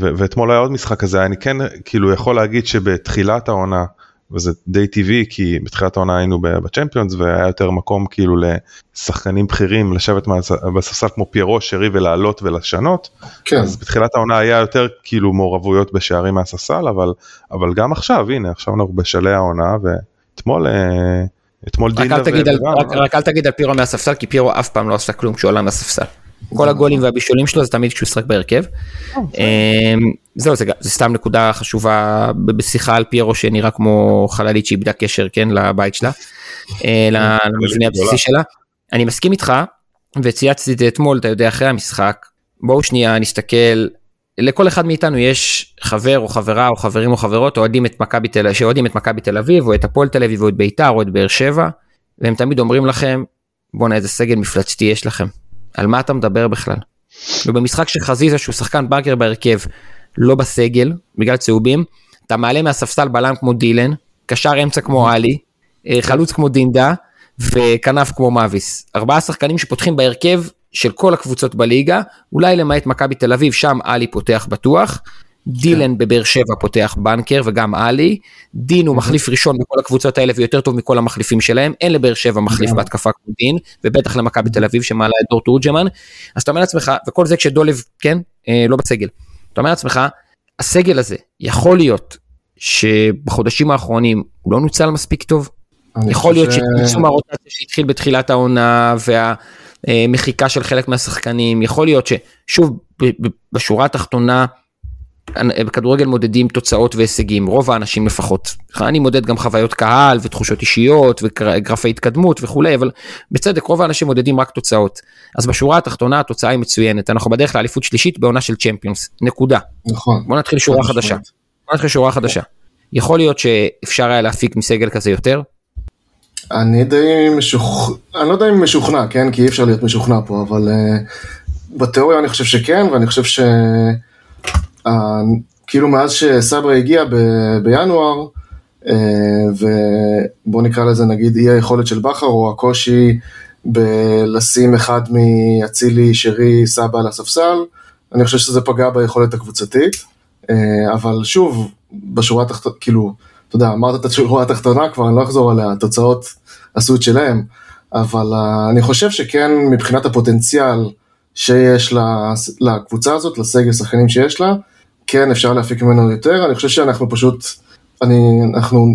Speaker 2: ו- ואתמול היה עוד משחק כזה אני כן כאילו יכול להגיד שבתחילת העונה וזה די טבעי כי בתחילת העונה היינו בצ'מפיונס והיה יותר מקום כאילו לשחקנים בכירים לשבת בספסל כמו פיירו שרי ולעלות ולשנות
Speaker 3: כן,
Speaker 2: אז בתחילת העונה היה יותר כאילו מעורבויות בשערים מהספסל אבל אבל גם עכשיו הנה עכשיו אנחנו בשלהי העונה ואתמול אה, אתמול
Speaker 1: רק
Speaker 2: דינדה
Speaker 1: אל תגיד על-
Speaker 2: ורן,
Speaker 1: רק- רק אל תגיד על פירו מהספסל, כי פירו אף פעם לא עשה כלום כשהוא עלה מהספסל. כל הגולים והבישולים שלו זה תמיד כשהוא משחק בהרכב. אמ, זהו, זה סתם נקודה חשובה בשיחה על פירו שנראה כמו חללית שאיבדה קשר, כן, לבית שלה, אה, למבנה הבסיסי שלה. אני מסכים איתך, וצייצתי את זה אתמול, אתה יודע, אחרי המשחק. בואו שנייה נסתכל, לכל אחד מאיתנו יש חבר או חברה או חברים או חברות אוהדים את מכבי תל שאוהדים את מכבי תל אביב או את הפועל תל אביב או את ביתר או את באר שבע, והם תמיד אומרים לכם, בואנה איזה סגל מפלצתי יש לכם. על מה אתה מדבר בכלל? ובמשחק של חזיזה שהוא שחקן באגר בהרכב, לא בסגל, בגלל צהובים, אתה מעלה מהספסל בלם כמו דילן, קשר אמצע כמו עלי, אה, חלוץ כמו דינדה, וכנף כמו מאביס. ארבעה שחקנים שפותחים בהרכב של כל הקבוצות בליגה, אולי למעט מכבי תל אביב, שם עלי פותח בטוח. דילן בבאר שבע פותח בנקר וגם עלי, דין הוא מחליף ראשון בכל הקבוצות האלה ויותר טוב מכל המחליפים שלהם, אין לבאר שבע מחליף בהתקפה כמו דין, ובטח למכבי תל אביב שמעלה את דור תורג'מן, אז אתה אומר לעצמך, וכל זה כשדולב, כן, אה, לא בסגל, אתה אומר לעצמך, הסגל הזה, יכול להיות שבחודשים האחרונים הוא לא נוצל מספיק טוב, יכול להיות שצמצום הרוטציה שהתחיל בתחילת העונה והמחיקה של חלק מהשחקנים, יכול להיות ששוב בשורה התחתונה בכדורגל מודדים תוצאות והישגים, רוב האנשים לפחות. אני מודד גם חוויות קהל ותחושות אישיות וגרפי התקדמות וכולי, אבל בצדק רוב האנשים מודדים רק תוצאות. אז בשורה התחתונה התוצאה היא מצוינת, אנחנו בדרך לאליפות שלישית בעונה של צ'מפיונס, נקודה.
Speaker 3: נכון.
Speaker 1: בוא נתחיל שורה
Speaker 3: חד
Speaker 1: חדשה.
Speaker 3: משמעית.
Speaker 1: בוא נתחיל שורה חדשה. יכול להיות שאפשר היה להפיק מסגל כזה יותר,
Speaker 3: אני די משוכנע, אני לא יודע אם משוכנע, כן? כי אי אפשר להיות משוכנע פה, אבל uh, בתיאוריה אני חושב שכן, ואני חושב ש... כאילו מאז שסברי הגיע ב- בינואר, uh, ובוא נקרא לזה נגיד אי היכולת של בכר, או הקושי בלשים אחד מאצילי, שרי, סבא על הספסל, אני חושב שזה פגע ביכולת הקבוצתית, uh, אבל שוב, בשורה התחתונה, כאילו, אתה יודע, אמרת את השורה התחתונה כבר, אני לא אחזור עליה, התוצאות עשו את שלהם, אבל uh, אני חושב שכן, מבחינת הפוטנציאל שיש לקבוצה הזאת, לסגל שחקנים שיש לה, כן אפשר להפיק ממנו יותר, אני חושב שאנחנו פשוט, אני, אנחנו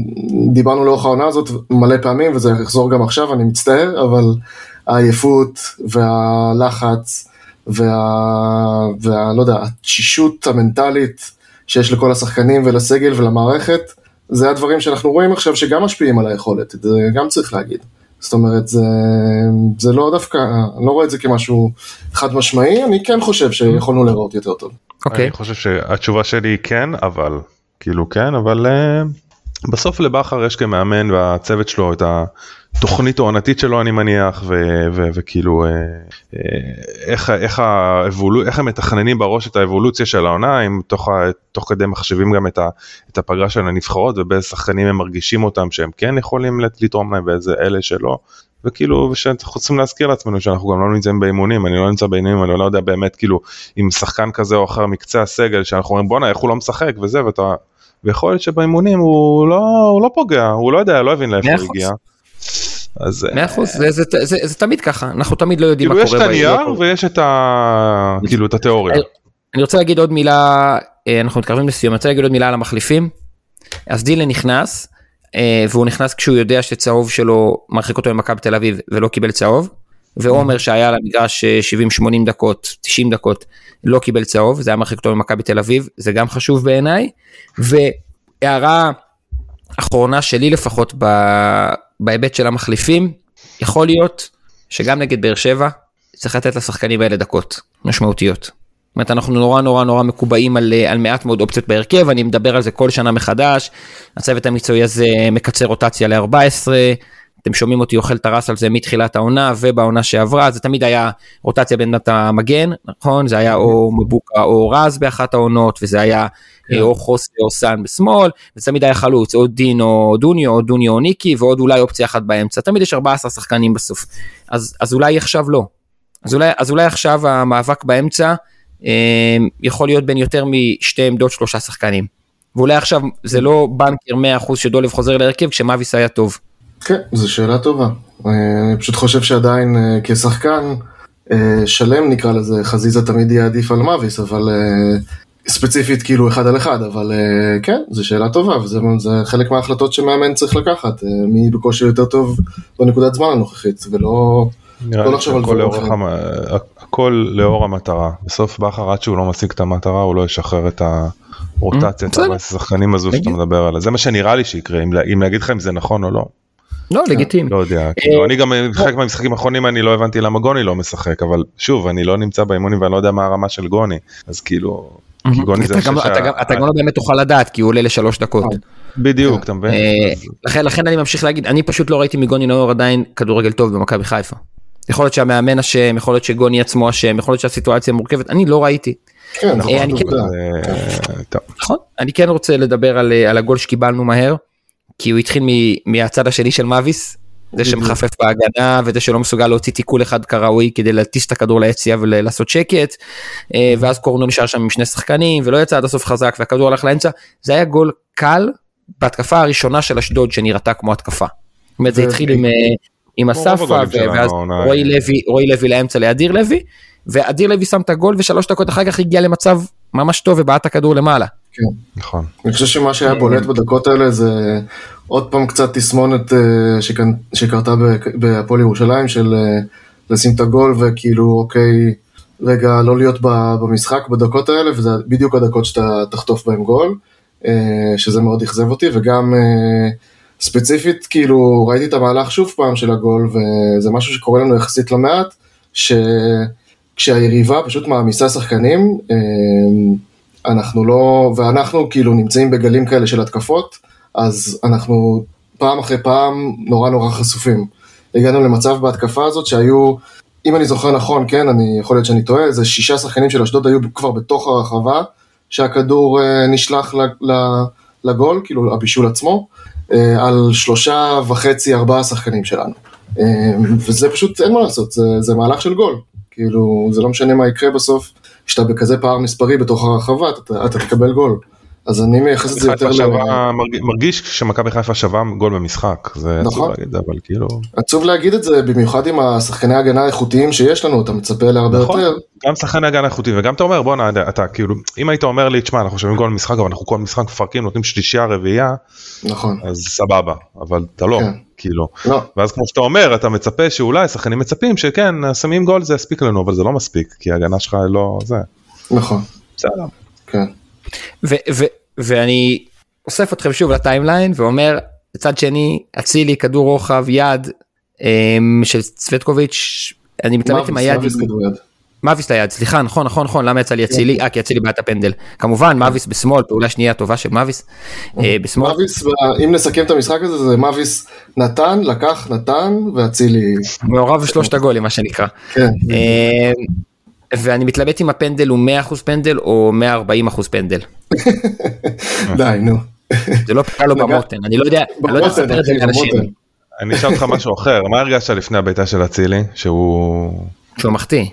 Speaker 3: דיברנו לאורך העונה הזאת מלא פעמים וזה יחזור גם עכשיו, אני מצטער, אבל העייפות והלחץ וה... וה... לא יודע, התשישות המנטלית שיש לכל השחקנים ולסגל ולמערכת, זה הדברים שאנחנו רואים עכשיו שגם משפיעים על היכולת, זה גם צריך להגיד. זאת אומרת, זה, זה לא דווקא, אני לא רואה את זה כמשהו חד משמעי, אני כן חושב שיכולנו לראות יותר טוב.
Speaker 2: אוקיי. אני חושב שהתשובה שלי היא כן, אבל, כאילו כן, אבל uh, בסוף לבכר יש כמאמן והצוות שלו את. התוכנית העונתית שלו אני מניח וכאילו אה, אה, איך, איך, האבולו, איך הם מתכננים בראש את האבולוציה של העונה אם תוך, תוך כדי מחשבים גם את, ה, את הפגרה של הנבחרות ובאיזה שחקנים הם מרגישים אותם שהם כן יכולים לתרום להם ואיזה אלה שלא. וכאילו שאנחנו צריכים להזכיר לעצמנו שאנחנו גם לא נמצאים באימונים אני לא נמצא באימונים אני לא יודע באמת כאילו אם שחקן כזה או אחר מקצה הסגל שאנחנו אומרים בואנה איך הוא לא משחק וזה ואתה ויכול להיות שבאימונים הוא לא, הוא לא פוגע הוא לא יודע לא הבין לאיפה הוא הגיע.
Speaker 1: אז מאה אחוז זה, זה, זה, זה, זה תמיד ככה אנחנו תמיד לא יודעים
Speaker 2: כאילו מה קורה. יש את הנייר ויש את ה... כאילו את התיאוריה.
Speaker 1: אני רוצה להגיד עוד מילה אה, אנחנו מתקרבים לסיום אני רוצה להגיד עוד מילה על המחליפים. אז דילן נכנס אה, והוא נכנס כשהוא יודע שצהוב שלו מרחיק אותו ממכבי תל אביב ולא קיבל צהוב. ועומר שהיה על המגרש 70-80 אה, דקות 90 דקות לא קיבל צהוב זה היה מרחיק אותו ממכבי תל אביב זה גם חשוב בעיניי. והערה אחרונה שלי לפחות בהיבט של המחליפים, יכול להיות שגם נגד באר שבע צריך לתת לשחקנים האלה דקות משמעותיות. אומרת אנחנו נורא נורא נורא מקובעים על, על מעט מאוד אופציות בהרכב, אני מדבר על זה כל שנה מחדש, הצוות המקצועי הזה מקצר רוטציה ל-14, אתם שומעים אותי אוכל טרס על זה מתחילת העונה ובעונה שעברה, זה תמיד היה רוטציה בעמדת המגן, נכון? זה היה או מבוקה או רז באחת העונות, וזה היה כן. או חוסי או סאן בשמאל, וזה תמיד היה חלוץ, או דין או דוניו, או דוניו או ניקי, ועוד אולי אופציה אחת באמצע, תמיד יש 14 שחקנים בסוף. אז, אז אולי עכשיו לא. אז אולי, אז אולי עכשיו המאבק באמצע אה, יכול להיות בין יותר משתי עמדות שלושה שחקנים. ואולי עכשיו זה לא בנקר 100% שדולב חוזר להרכב כשמאביס היה טוב.
Speaker 3: כן, זו שאלה טובה. אה, אני פשוט חושב שעדיין אה, כשחקן אה, שלם נקרא לזה, חזיזה תמיד יהיה עדיף על מאביס, אבל ספציפית כאילו אחד על אחד, אבל כן, זו שאלה טובה, וזה חלק מההחלטות שמאמן צריך לקחת, מי בכושר יותר טוב בנקודת זמן הנוכחית, ולא...
Speaker 2: לא לחשוב על דברים אחרים. הכל לאור המטרה, בסוף בכר עד שהוא לא משיג את המטרה הוא לא ישחרר את הרוטציה, את השחקנים הזו שאתה מדבר עליה, זה מה שנראה לי שיקרה, אם להגיד לך אם זה נכון או לא.
Speaker 1: לא, לגיטימי.
Speaker 2: לא יודע, כאילו, אני גם חלק מהמשחקים האחרונים אני לא הבנתי למה גוני לא משחק, אבל שוב, אני לא נמצא באימונים ואני לא יודע מה הרמה של גוני, אז כאילו,
Speaker 1: אתה גם לא באמת תוכל לדעת, כי הוא עולה לשלוש דקות.
Speaker 2: בדיוק, אתה מבין?
Speaker 1: אה, לכן אני ממשיך להגיד, אני פשוט לא ראיתי מגוני נאור עדיין כדורגל טוב במכבי חיפה. יכול להיות שהמאמן אשם, יכול להיות שגוני עצמו אשם, יכול להיות שהסיטואציה מורכבת, אני לא ראיתי.
Speaker 3: כן, נכון,
Speaker 1: כן- נכון, אני כן רוצה לדבר על הגול שקיבלנו מהר. כי הוא התחיל מהצד השני של מאביס, זה שמחפף בהגנה וזה שלא מסוגל להוציא תיקול אחד כראוי כדי להטיס את הכדור ליציאה ולעשות שקט, אה, ואז קורנו נשאר שם עם שני שחקנים ולא יצא עד הסוף חזק והכדור הלך לאמצע, זה היה גול קל בהתקפה הראשונה של אשדוד שנראתה כמו התקפה. זאת אומרת זה התחיל עם, אה, עם אספה ואז רועי לוי, רועי לוי לאמצע לאדיר לוי, ואדיר לוי שם את הגול ושלוש דקות אחר כך הגיע למצב ממש טוב ובעט הכדור למעלה.
Speaker 3: כן. נכון. אני חושב שמה שהיה בולט בדקות האלה זה עוד פעם קצת תסמונת אה, שקרתה בהפועל ירושלים של אה, לשים את הגול וכאילו אוקיי, רגע לא להיות במשחק בדקות האלה וזה בדיוק הדקות שאתה תחטוף בהם גול, אה, שזה מאוד אכזב אותי וגם ספציפית כאילו ראיתי את המהלך שוב פעם של הגול וזה משהו שקורה לנו יחסית למעט, שכשהיריבה פשוט מעמיסה שחקנים, אנחנו לא, ואנחנו כאילו נמצאים בגלים כאלה של התקפות, אז אנחנו פעם אחרי פעם נורא נורא חשופים. הגענו למצב בהתקפה הזאת שהיו, אם אני זוכר נכון, כן, אני יכול להיות שאני טועה, זה שישה שחקנים של אשדוד היו כבר בתוך הרחבה, שהכדור אה, נשלח לגול, כאילו הבישול עצמו, על שלושה וחצי, ארבעה שחקנים שלנו. אה, וזה פשוט, אין מה לעשות, זה, זה מהלך של גול. כאילו, זה לא משנה מה יקרה בסוף, כשאתה בכזה פער מספרי בתוך הרחבה, אתה, אתה תקבל גול. אז אני מייחס את זה יותר ל...
Speaker 2: שווה, מרגיש שמכבי חיפה שווה גול במשחק, זה עצוב
Speaker 3: נכון.
Speaker 2: להגיד את זה, אבל כאילו,
Speaker 3: עצוב להגיד את זה, במיוחד עם השחקני ההגנה האיכותיים שיש לנו, אתה מצפה להרבה
Speaker 2: נכון.
Speaker 3: יותר.
Speaker 2: גם שחקני הגנה איכותיים וגם אתה אומר בואנה אתה כאילו אם היית אומר לי תשמע אנחנו שומעים גול במשחק אבל אנחנו כל משחק מפרקים נותנים שלישייה רביעייה
Speaker 3: נכון.
Speaker 2: אז סבבה אבל אתה לא
Speaker 3: כן.
Speaker 2: כאילו
Speaker 3: לא,
Speaker 2: ואז כמו שאתה אומר אתה מצפה שאולי שחקנים מצפים שכן שמים גול זה יספיק לנו אבל זה לא מספיק כי ההגנה שלך לא זה
Speaker 3: נכון,
Speaker 2: בסדר.
Speaker 3: כן.
Speaker 1: ו- ו- ואני אוסף אתכם שוב לטיימליין ואומר מצד שני אצילי כדור רוחב יד אמ, של סווטקוביץ' אני מתלבט עם היד
Speaker 3: מאביס
Speaker 1: ליד סליחה נכון נכון נכון למה יצא לי אצילי? אה כי אצילי בעט הפנדל. כמובן מאביס בשמאל פעולה שנייה טובה של מאביס אה, בשמאל.
Speaker 3: מאביס, אם נסכם את המשחק הזה, זה מאביס נתן, לקח, נתן, ואצילי,
Speaker 1: מעורב בשלושת הגולים מה שנקרא. אה, ואני מתלבט אם הפנדל הוא 100% פנדל או 140% פנדל. [laughs]
Speaker 3: די, נו.
Speaker 1: זה לא פגע לו במותן אני לא יודע אני לא יודע לספר את זה לאנשים.
Speaker 2: אני אשאל אותך משהו אחר מה הרגשת לפני הבעיטה של אצילי שהוא
Speaker 1: שהוא מחטיא.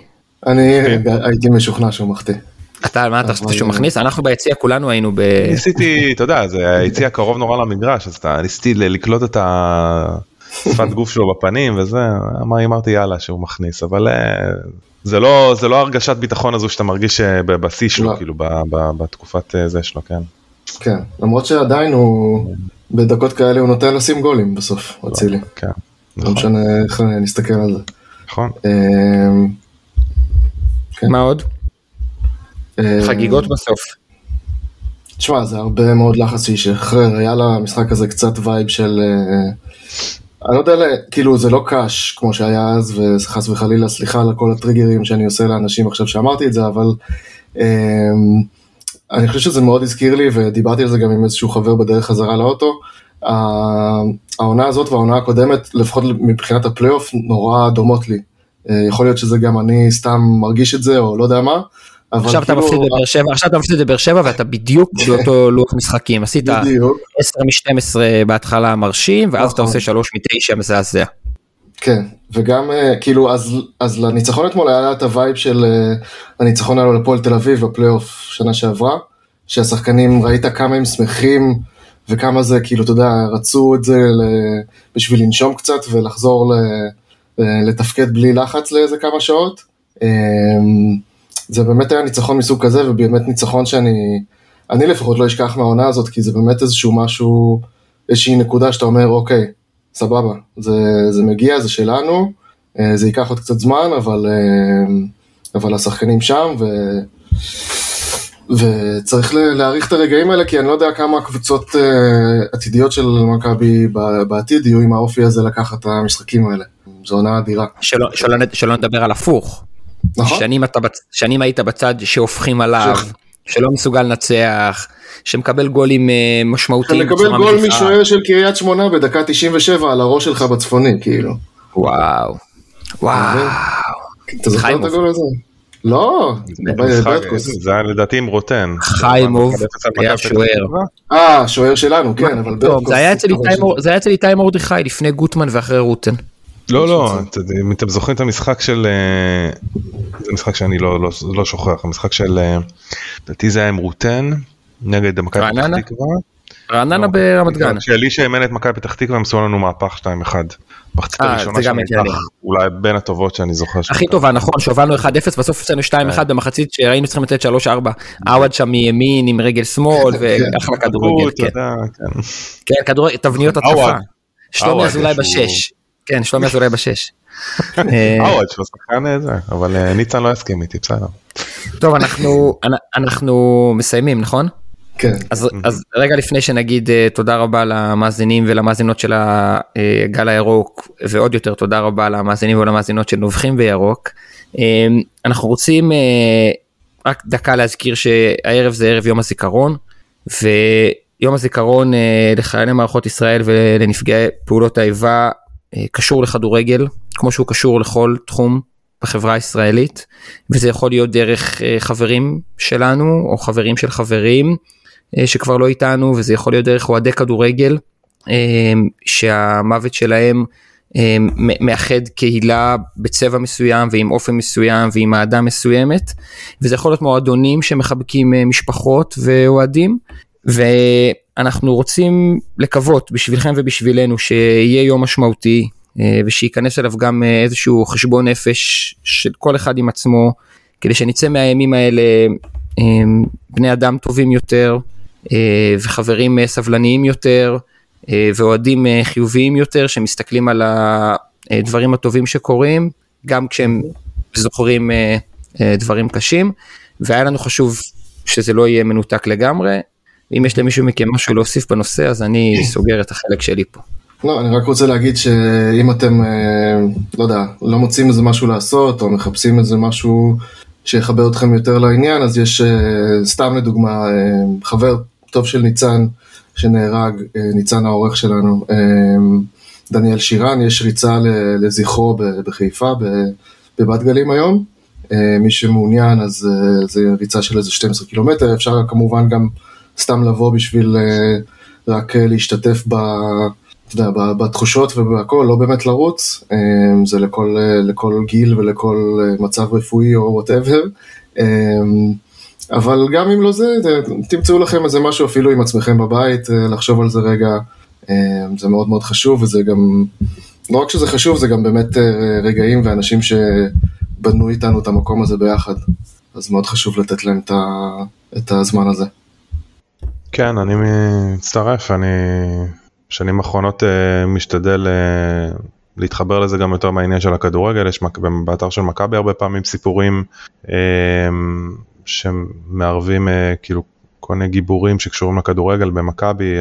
Speaker 3: אני
Speaker 2: כן.
Speaker 3: הייתי משוכנע שהוא מחטיא.
Speaker 1: אתה מה אתה חשבת
Speaker 3: אבל-
Speaker 1: שהוא מכניס אנחנו ביציע כולנו היינו ב...
Speaker 2: ניסיתי אתה יודע זה היציע קרוב נורא למגרש אז אתה ניסיתי לקלוט את השפת גוף שלו בפנים וזה אמר- אמרתי יאללה שהוא מכניס אבל אה, זה לא זה לא הרגשת ביטחון הזו שאתה מרגיש אה, ב- בשיא שלו
Speaker 3: לא.
Speaker 2: כאילו ב- ב- בתקופת אה, זה שלו כן.
Speaker 3: כן, למרות שעדיין הוא, בדקות כאלה הוא נותן לשים גולים בסוף, אצילי.
Speaker 2: כן.
Speaker 3: לא
Speaker 2: נכון,
Speaker 3: משנה איך נסתכל על זה.
Speaker 2: נכון.
Speaker 3: אמ, כן.
Speaker 1: מה עוד?
Speaker 3: אמ,
Speaker 1: חגיגות בסוף.
Speaker 3: תשמע, זה הרבה מאוד לחץ שישחרר, היה למשחק הזה קצת vibe של... אני לא יודע, כאילו זה לא ק"ש כמו שהיה אז, וחס וחלילה, סליחה על כל הטריגרים שאני עושה לאנשים עכשיו שאמרתי את זה, אבל אמ, אני חושב שזה מאוד הזכיר לי, ודיברתי על זה גם עם איזשהו חבר בדרך חזרה לאוטו. העונה הזאת והעונה הקודמת, לפחות מבחינת הפלייאוף, נורא דומות לי. אה, יכול להיות שזה גם אני סתם מרגיש את זה, או לא יודע מה.
Speaker 1: עכשיו אתה
Speaker 3: כאילו-
Speaker 1: מפסיד לבאר שבע עכשיו אתה מפסיד לבאר שבע ואתה בדיוק באותו [laughs] לוח משחקים עשית
Speaker 3: בדיוק.
Speaker 1: 10 מ-12 בהתחלה מרשים ואז אתה
Speaker 3: נכון.
Speaker 1: עושה 3 מ-9 מזעזע.
Speaker 3: כן, וגם אה, כאילו אז, אז לניצחון אתמול היה את הווייב של אה, הניצחון עליו לפועל תל אביב בפלייאוף שנה שעברה, שהשחקנים ראית כמה הם שמחים וכמה זה כאילו אתה יודע רצו את זה בשביל לנשום קצת ולחזור ל- ל- לתפקד בלי לחץ לאיזה כמה שעות. זה באמת היה ניצחון מסוג כזה ובאמת ניצחון שאני אני לפחות לא אשכח מהעונה הזאת כי זה באמת איזשהו משהו איזושהי נקודה שאתה אומר אוקיי סבבה, זה, זה מגיע, זה שלנו, אה, זה ייקח עוד קצת זמן, אבל, אה, אבל השחקנים שם, ו, וצריך להעריך את הרגעים האלה, כי אני לא יודע כמה קבוצות אה, עתידיות של מכבי בעתיד יהיו עם האופי הזה לקחת את המשחקים האלה. זו עונה אדירה.
Speaker 1: שלא, שלא, שלא נדבר על הפוך.
Speaker 3: נכון?
Speaker 1: שנים, אתה, בצ- שנים היית בצד שהופכים עליו,
Speaker 3: ש-
Speaker 1: שלא מסוגל לנצח, שמקבל גולים אה, משמעותיים.
Speaker 3: אתה מקבל
Speaker 1: בצורה
Speaker 3: גול. משוער של קריית שמונה בדקה 97 על הראש שלך בצפוני, כאילו.
Speaker 1: וואו. וואו.
Speaker 3: אתה זוכר את. הגול הזה? לא.
Speaker 2: זה היה לדעתי עם רוטן.
Speaker 1: חיימוב היה שוער.
Speaker 3: אה, שוער שלנו, כן, אבל
Speaker 1: זה היה אצל איתי מרדכי לפני גוטמן ואחרי רוטן.
Speaker 2: לא לא אם אתם זוכרים את המשחק של אה, זה משחק שאני לא לא לא שוכח המשחק של אה, לדעתי זה היה עם רוטן נגד מכבי פתח? תקווה.
Speaker 1: רעננה
Speaker 2: לא,
Speaker 1: ברמת גן.
Speaker 2: כשאלישע אימן את מכבי פתח תקווה הם עשו לנו מהפך 2-1. מחצית
Speaker 1: אה,
Speaker 2: הראשונה שאני. אקח אולי בין הטובות שאני זוכר.
Speaker 1: הכי. טובה נכון שהובלנו 1-0 בסוף הפסדנו 2-1 במחצית שהיינו צריכים לתת 3-4 עווד שם מימין עם רגל שמאל ואחלה כדורגל כן.
Speaker 2: יודע, כן.
Speaker 1: כן כדורגל תבניות התקפה. שלומי אזולאי בשש. כן שלומי אזולאי בשש. אה,
Speaker 2: עווד שהוא שחקן אה, זה אבל אה, ניצן לא יסכים איתי בסדר.
Speaker 1: טוב אנחנו אנחנו מסיימים נכון?
Speaker 3: כן.
Speaker 1: אז, אז רגע לפני שנגיד תודה רבה למאזינים ולמאזינות של הגל הירוק ועוד יותר תודה רבה למאזינים ולמאזינות של נובחים בירוק. אנחנו רוצים רק דקה להזכיר שהערב זה ערב יום הזיכרון ויום הזיכרון לחיילי מערכות ישראל ולנפגעי פעולות האיבה קשור לכדורגל כמו שהוא קשור לכל תחום בחברה הישראלית וזה יכול להיות דרך uh, חברים שלנו או חברים של חברים אה, שכבר לא איתנו וזה יכול להיות דרך אוהדי כדורגל אה, שהמוות שלהם אה, מאחד קהילה בצבע מסוים ועם אופן מסוים ועם אהדה מסוימת וזה יכול להיות מועדונים שמחבקים אה, משפחות ואוהדים ואנחנו רוצים לקוות בשבילכם ובשבילנו שיהיה יום משמעותי אה, ושייכנס אליו גם אה, איזשהו חשבון נפש של כל אחד עם עצמו, כדי שנצא מהימים האלה אה, בני אדם טובים יותר וחברים סבלניים יותר ואוהדים חיוביים יותר שמסתכלים על הדברים הטובים שקורים, גם כשהם זוכרים דברים קשים, והיה לנו חשוב שזה לא יהיה מנותק לגמרי. אם יש למישהו מכם משהו להוסיף בנושא אז אני סוגר את החלק שלי פה.
Speaker 3: לא, אני רק רוצה להגיד שאם אתם, אה, לא יודע, לא מוצאים איזה משהו לעשות, או מחפשים איזה משהו שיחבר אתכם יותר לעניין, אז יש, אה, סתם לדוגמה, אה, חבר טוב של ניצן, שנהרג, ניצן העורך שלנו, דניאל שירן, יש ריצה לזכרו בחיפה, בבת גלים היום. מי שמעוניין, אז זה ריצה של איזה 12 קילומטר, אפשר כמובן גם סתם לבוא בשביל רק להשתתף ב... יודע, בתחושות ובהכל, לא באמת לרוץ, אמ, זה לכל, לכל גיל ולכל אה, מצב רפואי או וואטאבר. אמ, אבל גם אם לא זה, תמצאו לכם איזה משהו אפילו עם עצמכם בבית, לחשוב על זה רגע, זה מאוד מאוד חשוב, וזה גם, לא רק שזה חשוב, זה גם באמת רגעים ואנשים שבנו איתנו את המקום הזה ביחד, אז מאוד חשוב לתת להם את הזמן הזה.
Speaker 2: כן, אני מצטרף, אני בשנים האחרונות uh, משתדל uh, להתחבר לזה גם יותר מהעניין של הכדורגל, יש באתר של מכבי הרבה פעמים סיפורים uh, שמערבים כאילו כל מיני גיבורים שקשורים לכדורגל במכבי,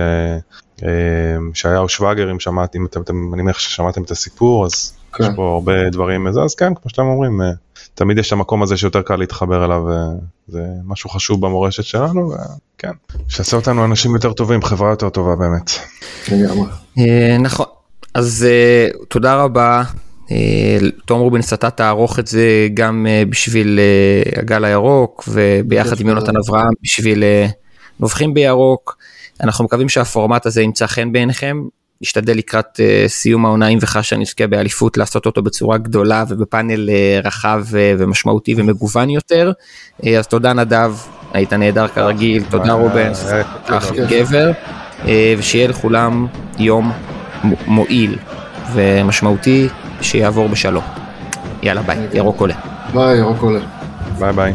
Speaker 2: ישעיהו שווגר, אם שמעתם, אם אתם, אני מניח ששמעתם את הסיפור, אז כן. יש פה הרבה דברים, אז כן, כמו שאתם אומרים, תמיד יש את המקום הזה שיותר קל להתחבר אליו, זה משהו חשוב במורשת שלנו, וכן, שיעשה אותנו אנשים יותר טובים, חברה יותר טובה באמת.
Speaker 1: אה, נכון, אז אה, תודה רבה. אה, תום רובינס אתה תערוך את זה גם בשביל הגל הירוק וביחד עם יונתן אברהם בשביל נובחים בירוק. אנחנו מקווים שהפורמט הזה ימצא חן בעיניכם נשתדל לקראת uh, סיום העונה אם וחשה נזכה באליפות לעשות אותו בצורה גדולה ובפאנל uh, רחב uh, ומשמעותי ומגוון יותר. אה, אז תודה נדב, היית נהדר כרגיל, תודה רובנס, אחלה גבר, אה, ושיהיה לכולם יום מועיל ומשמעותי שיעבור בשלום. יאללה ביי, ירוק עולה.
Speaker 3: ביי, ירוק עולה.
Speaker 2: ביי ביי.